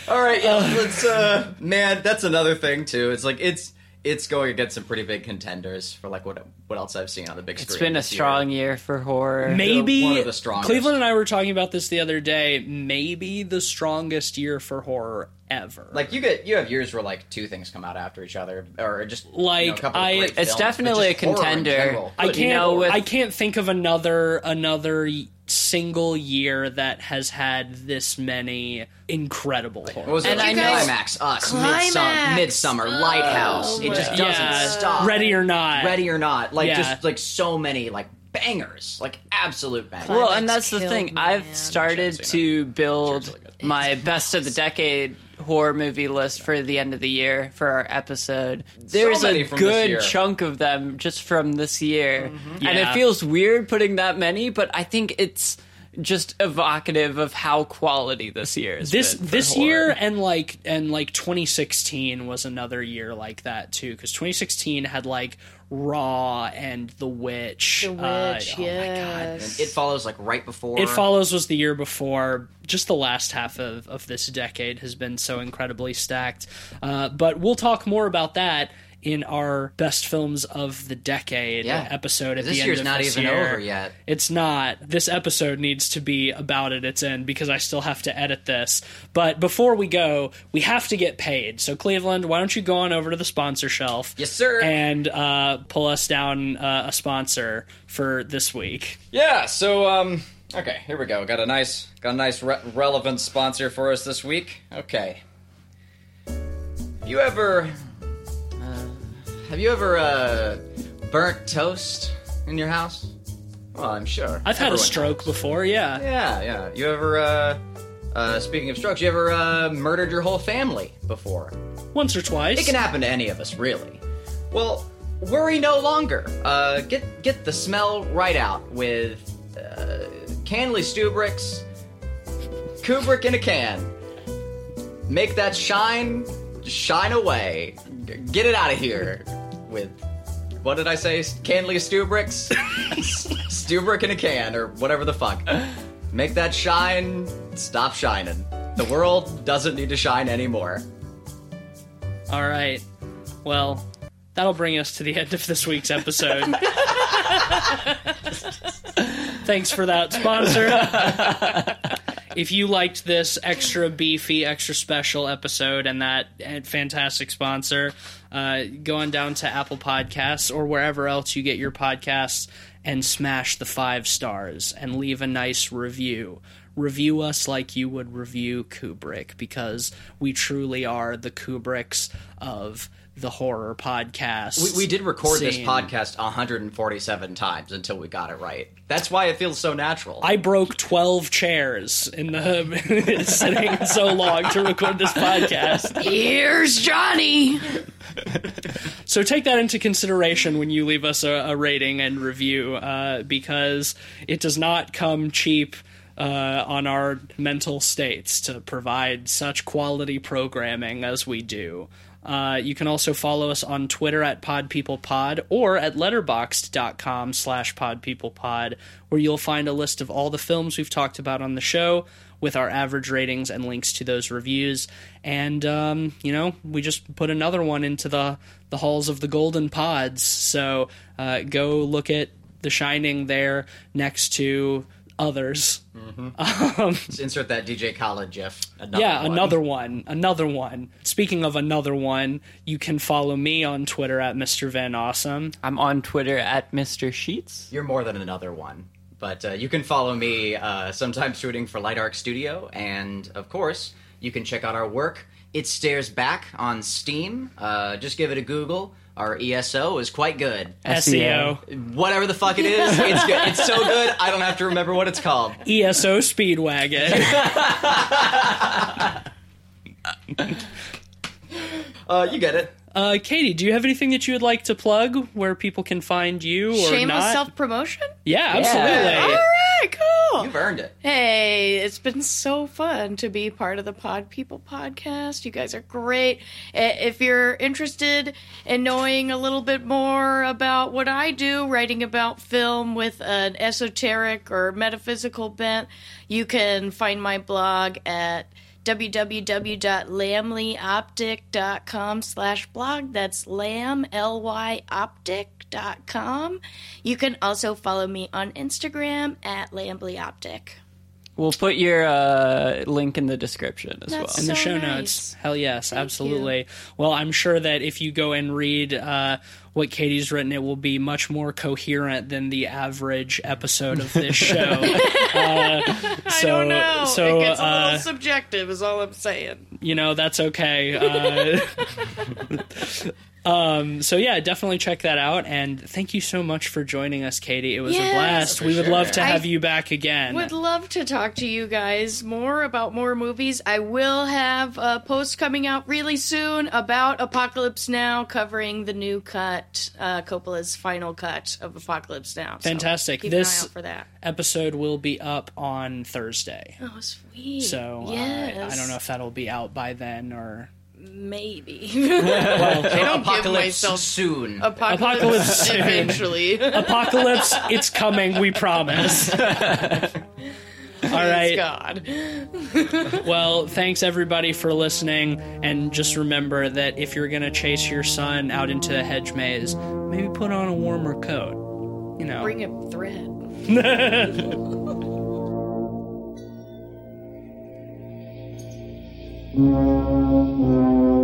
All right, yeah, let's. Uh, man, that's another thing too. It's like it's it's going against some pretty big contenders for like what what else I've seen on the big screen. It's been a this year. strong year for horror. maybe one of the strongest. Cleveland and I were talking about this the other day. Maybe the strongest year for horror ever. Like you get you have years where like two things come out after each other, or just you know, Like, a couple I- of great It's films, definitely a contender. I can't. you know, with- I can't think of another another y- single year that has had this many incredible horror. What was it? And like I know- Climax, Us, Climax! Midsommar, Midsommar Oh, Lighthouse. It just oh. doesn't Yeah. stop. Ready or not. Ready or not, like Yeah. just like so many like bangers, like absolute bangers. Well, and that's the killed thing. me, I've started to build Sure, it's really good. my best of the decade horror movie list for the end of the year for our episode. There's many a good chunk of them just from this year. And Yeah. it feels weird putting that many, but I think it's just evocative of how quality this year is. this this year and like and like 2016 was another year like that too because 2016 had like Raw and The Witch. The Uh, Witch, oh my God. yes. And it follows like right before. It Follows was the year before. Just the last half of, of this decade has been so incredibly stacked. Uh, but we'll talk more about that in our best films of the decade Yeah. episode at This the end year's of not this even year. over yet. It's not. This episode needs to be about at its end because I still have to edit this. But before we go, we have to get paid. So Cleveland, why don't you go on over to the sponsor shelf? Yes, sir. And uh, pull us down uh, a sponsor for this week. Yeah. So um. Okay, here we go. Got a nice, got a nice re- relevant sponsor for us this week. Okay. You ever, uh, have you ever uh, burnt toast in your house? Well, I'm sure. I've had a Everyone stroke has. before, yeah. Yeah, yeah. You ever, uh, uh, speaking of strokes, you ever uh, murdered your whole family before? Once or twice. It can happen to any of us, really. Well, worry no longer. Uh, get get the smell right out with uh, Canley Stubrix, Kubrick in a can. Make that shine, shine away. Get it out of here with what did I say? Canley Stubrix, Stubrick in a can, or whatever the fuck. Make that shine. Stop shining. The world doesn't need to shine anymore. All right. Well, that'll bring us to the end of this week's episode. Thanks for that, sponsor. if you liked this extra beefy, extra special episode and that fantastic sponsor, uh, go on down to Apple Podcasts or wherever else you get your podcasts and smash the five stars and leave a nice review. Review us like you would review Kubrick because we truly are the Kubricks of the horror podcast. We, we did record this podcast 147 times until we got it right. That's why it feels so natural. I broke 12 chairs in the sitting so long to record this podcast. Here's Johnny. So take that into consideration when you leave us a, a rating and review, uh, because it does not come cheap. uh, on our mental states to provide such quality programming as we do. Uh, you can also follow us on Twitter at PodPeoplePod or at letterboxd.com slash PodPeoplePod, where you'll find a list of all the films we've talked about on the show with our average ratings and links to those reviews. And, um, you know, we just put another one into the, the halls of the golden pods. So uh, go look at The Shining there next to others. Just insert that DJ Khaled Jeff. Another yeah, one. another one. Another one. Speaking of another one, you can follow me on Twitter at Mr. Van Awesome. I'm on Twitter at Mr. Sheets. You're more than another one. But uh, you can follow me uh, sometimes shooting for Light Arc Studio, and of course, you can check out our work. It Stares Back on Steam. Uh, just give it a Google. Our ESO is quite good. SEO. Whatever the fuck it is, it's good. It's so good, I don't have to remember what it's called. ESO Speedwagon. Uh, you get it. Uh, Katie, do you have anything that you would like to plug where people can find you or Shameless self promotion? yeah, absolutely. All right, cool. You've earned it. Hey, it's been so fun to be part of the Pod People podcast. You guys are great. If you're interested in knowing a little bit more about what I do, writing about film with an esoteric or metaphysical bent, you can find my blog at www.lamblyoptic.com slash blog. That's lamb, L-Y, optic.com. You can also follow me on Instagram at lamblyoptic. We'll put your uh, link in the description as That's in the So show nice. notes. Hell yes, Thank absolutely. Well, I'm sure that if you go and read uh, what Katie's written, it will be much more coherent than the average episode of this show. uh, I so, don't know. So, it gets a uh, little subjective, is all I'm saying. you know that's okay. Uh, um, so yeah, definitely check that out. And thank you so much for joining us, Katie. It was Yes. a blast. We would sure. love to I have you back again. Would love to talk to you guys more about more movies. I will have a post coming out really soon about Apocalypse Now, covering the new cut, uh, Coppola's final cut of Apocalypse Now. So Fantastic. Keep This- an eye out for that. Episode will be up on Thursday. Oh, sweet. So uh. I don't know if that'll be out by then or maybe. well, I don't give Apocalypse myself soon. apocalypse, Apocalypse soon. eventually. apocalypse. it's coming. We promise. All right. God. Well, thanks everybody for listening, and just remember that if you're gonna chase your son out into a hedge maze, maybe put on a warmer coat. You know. Bring a thread. 嗯嗯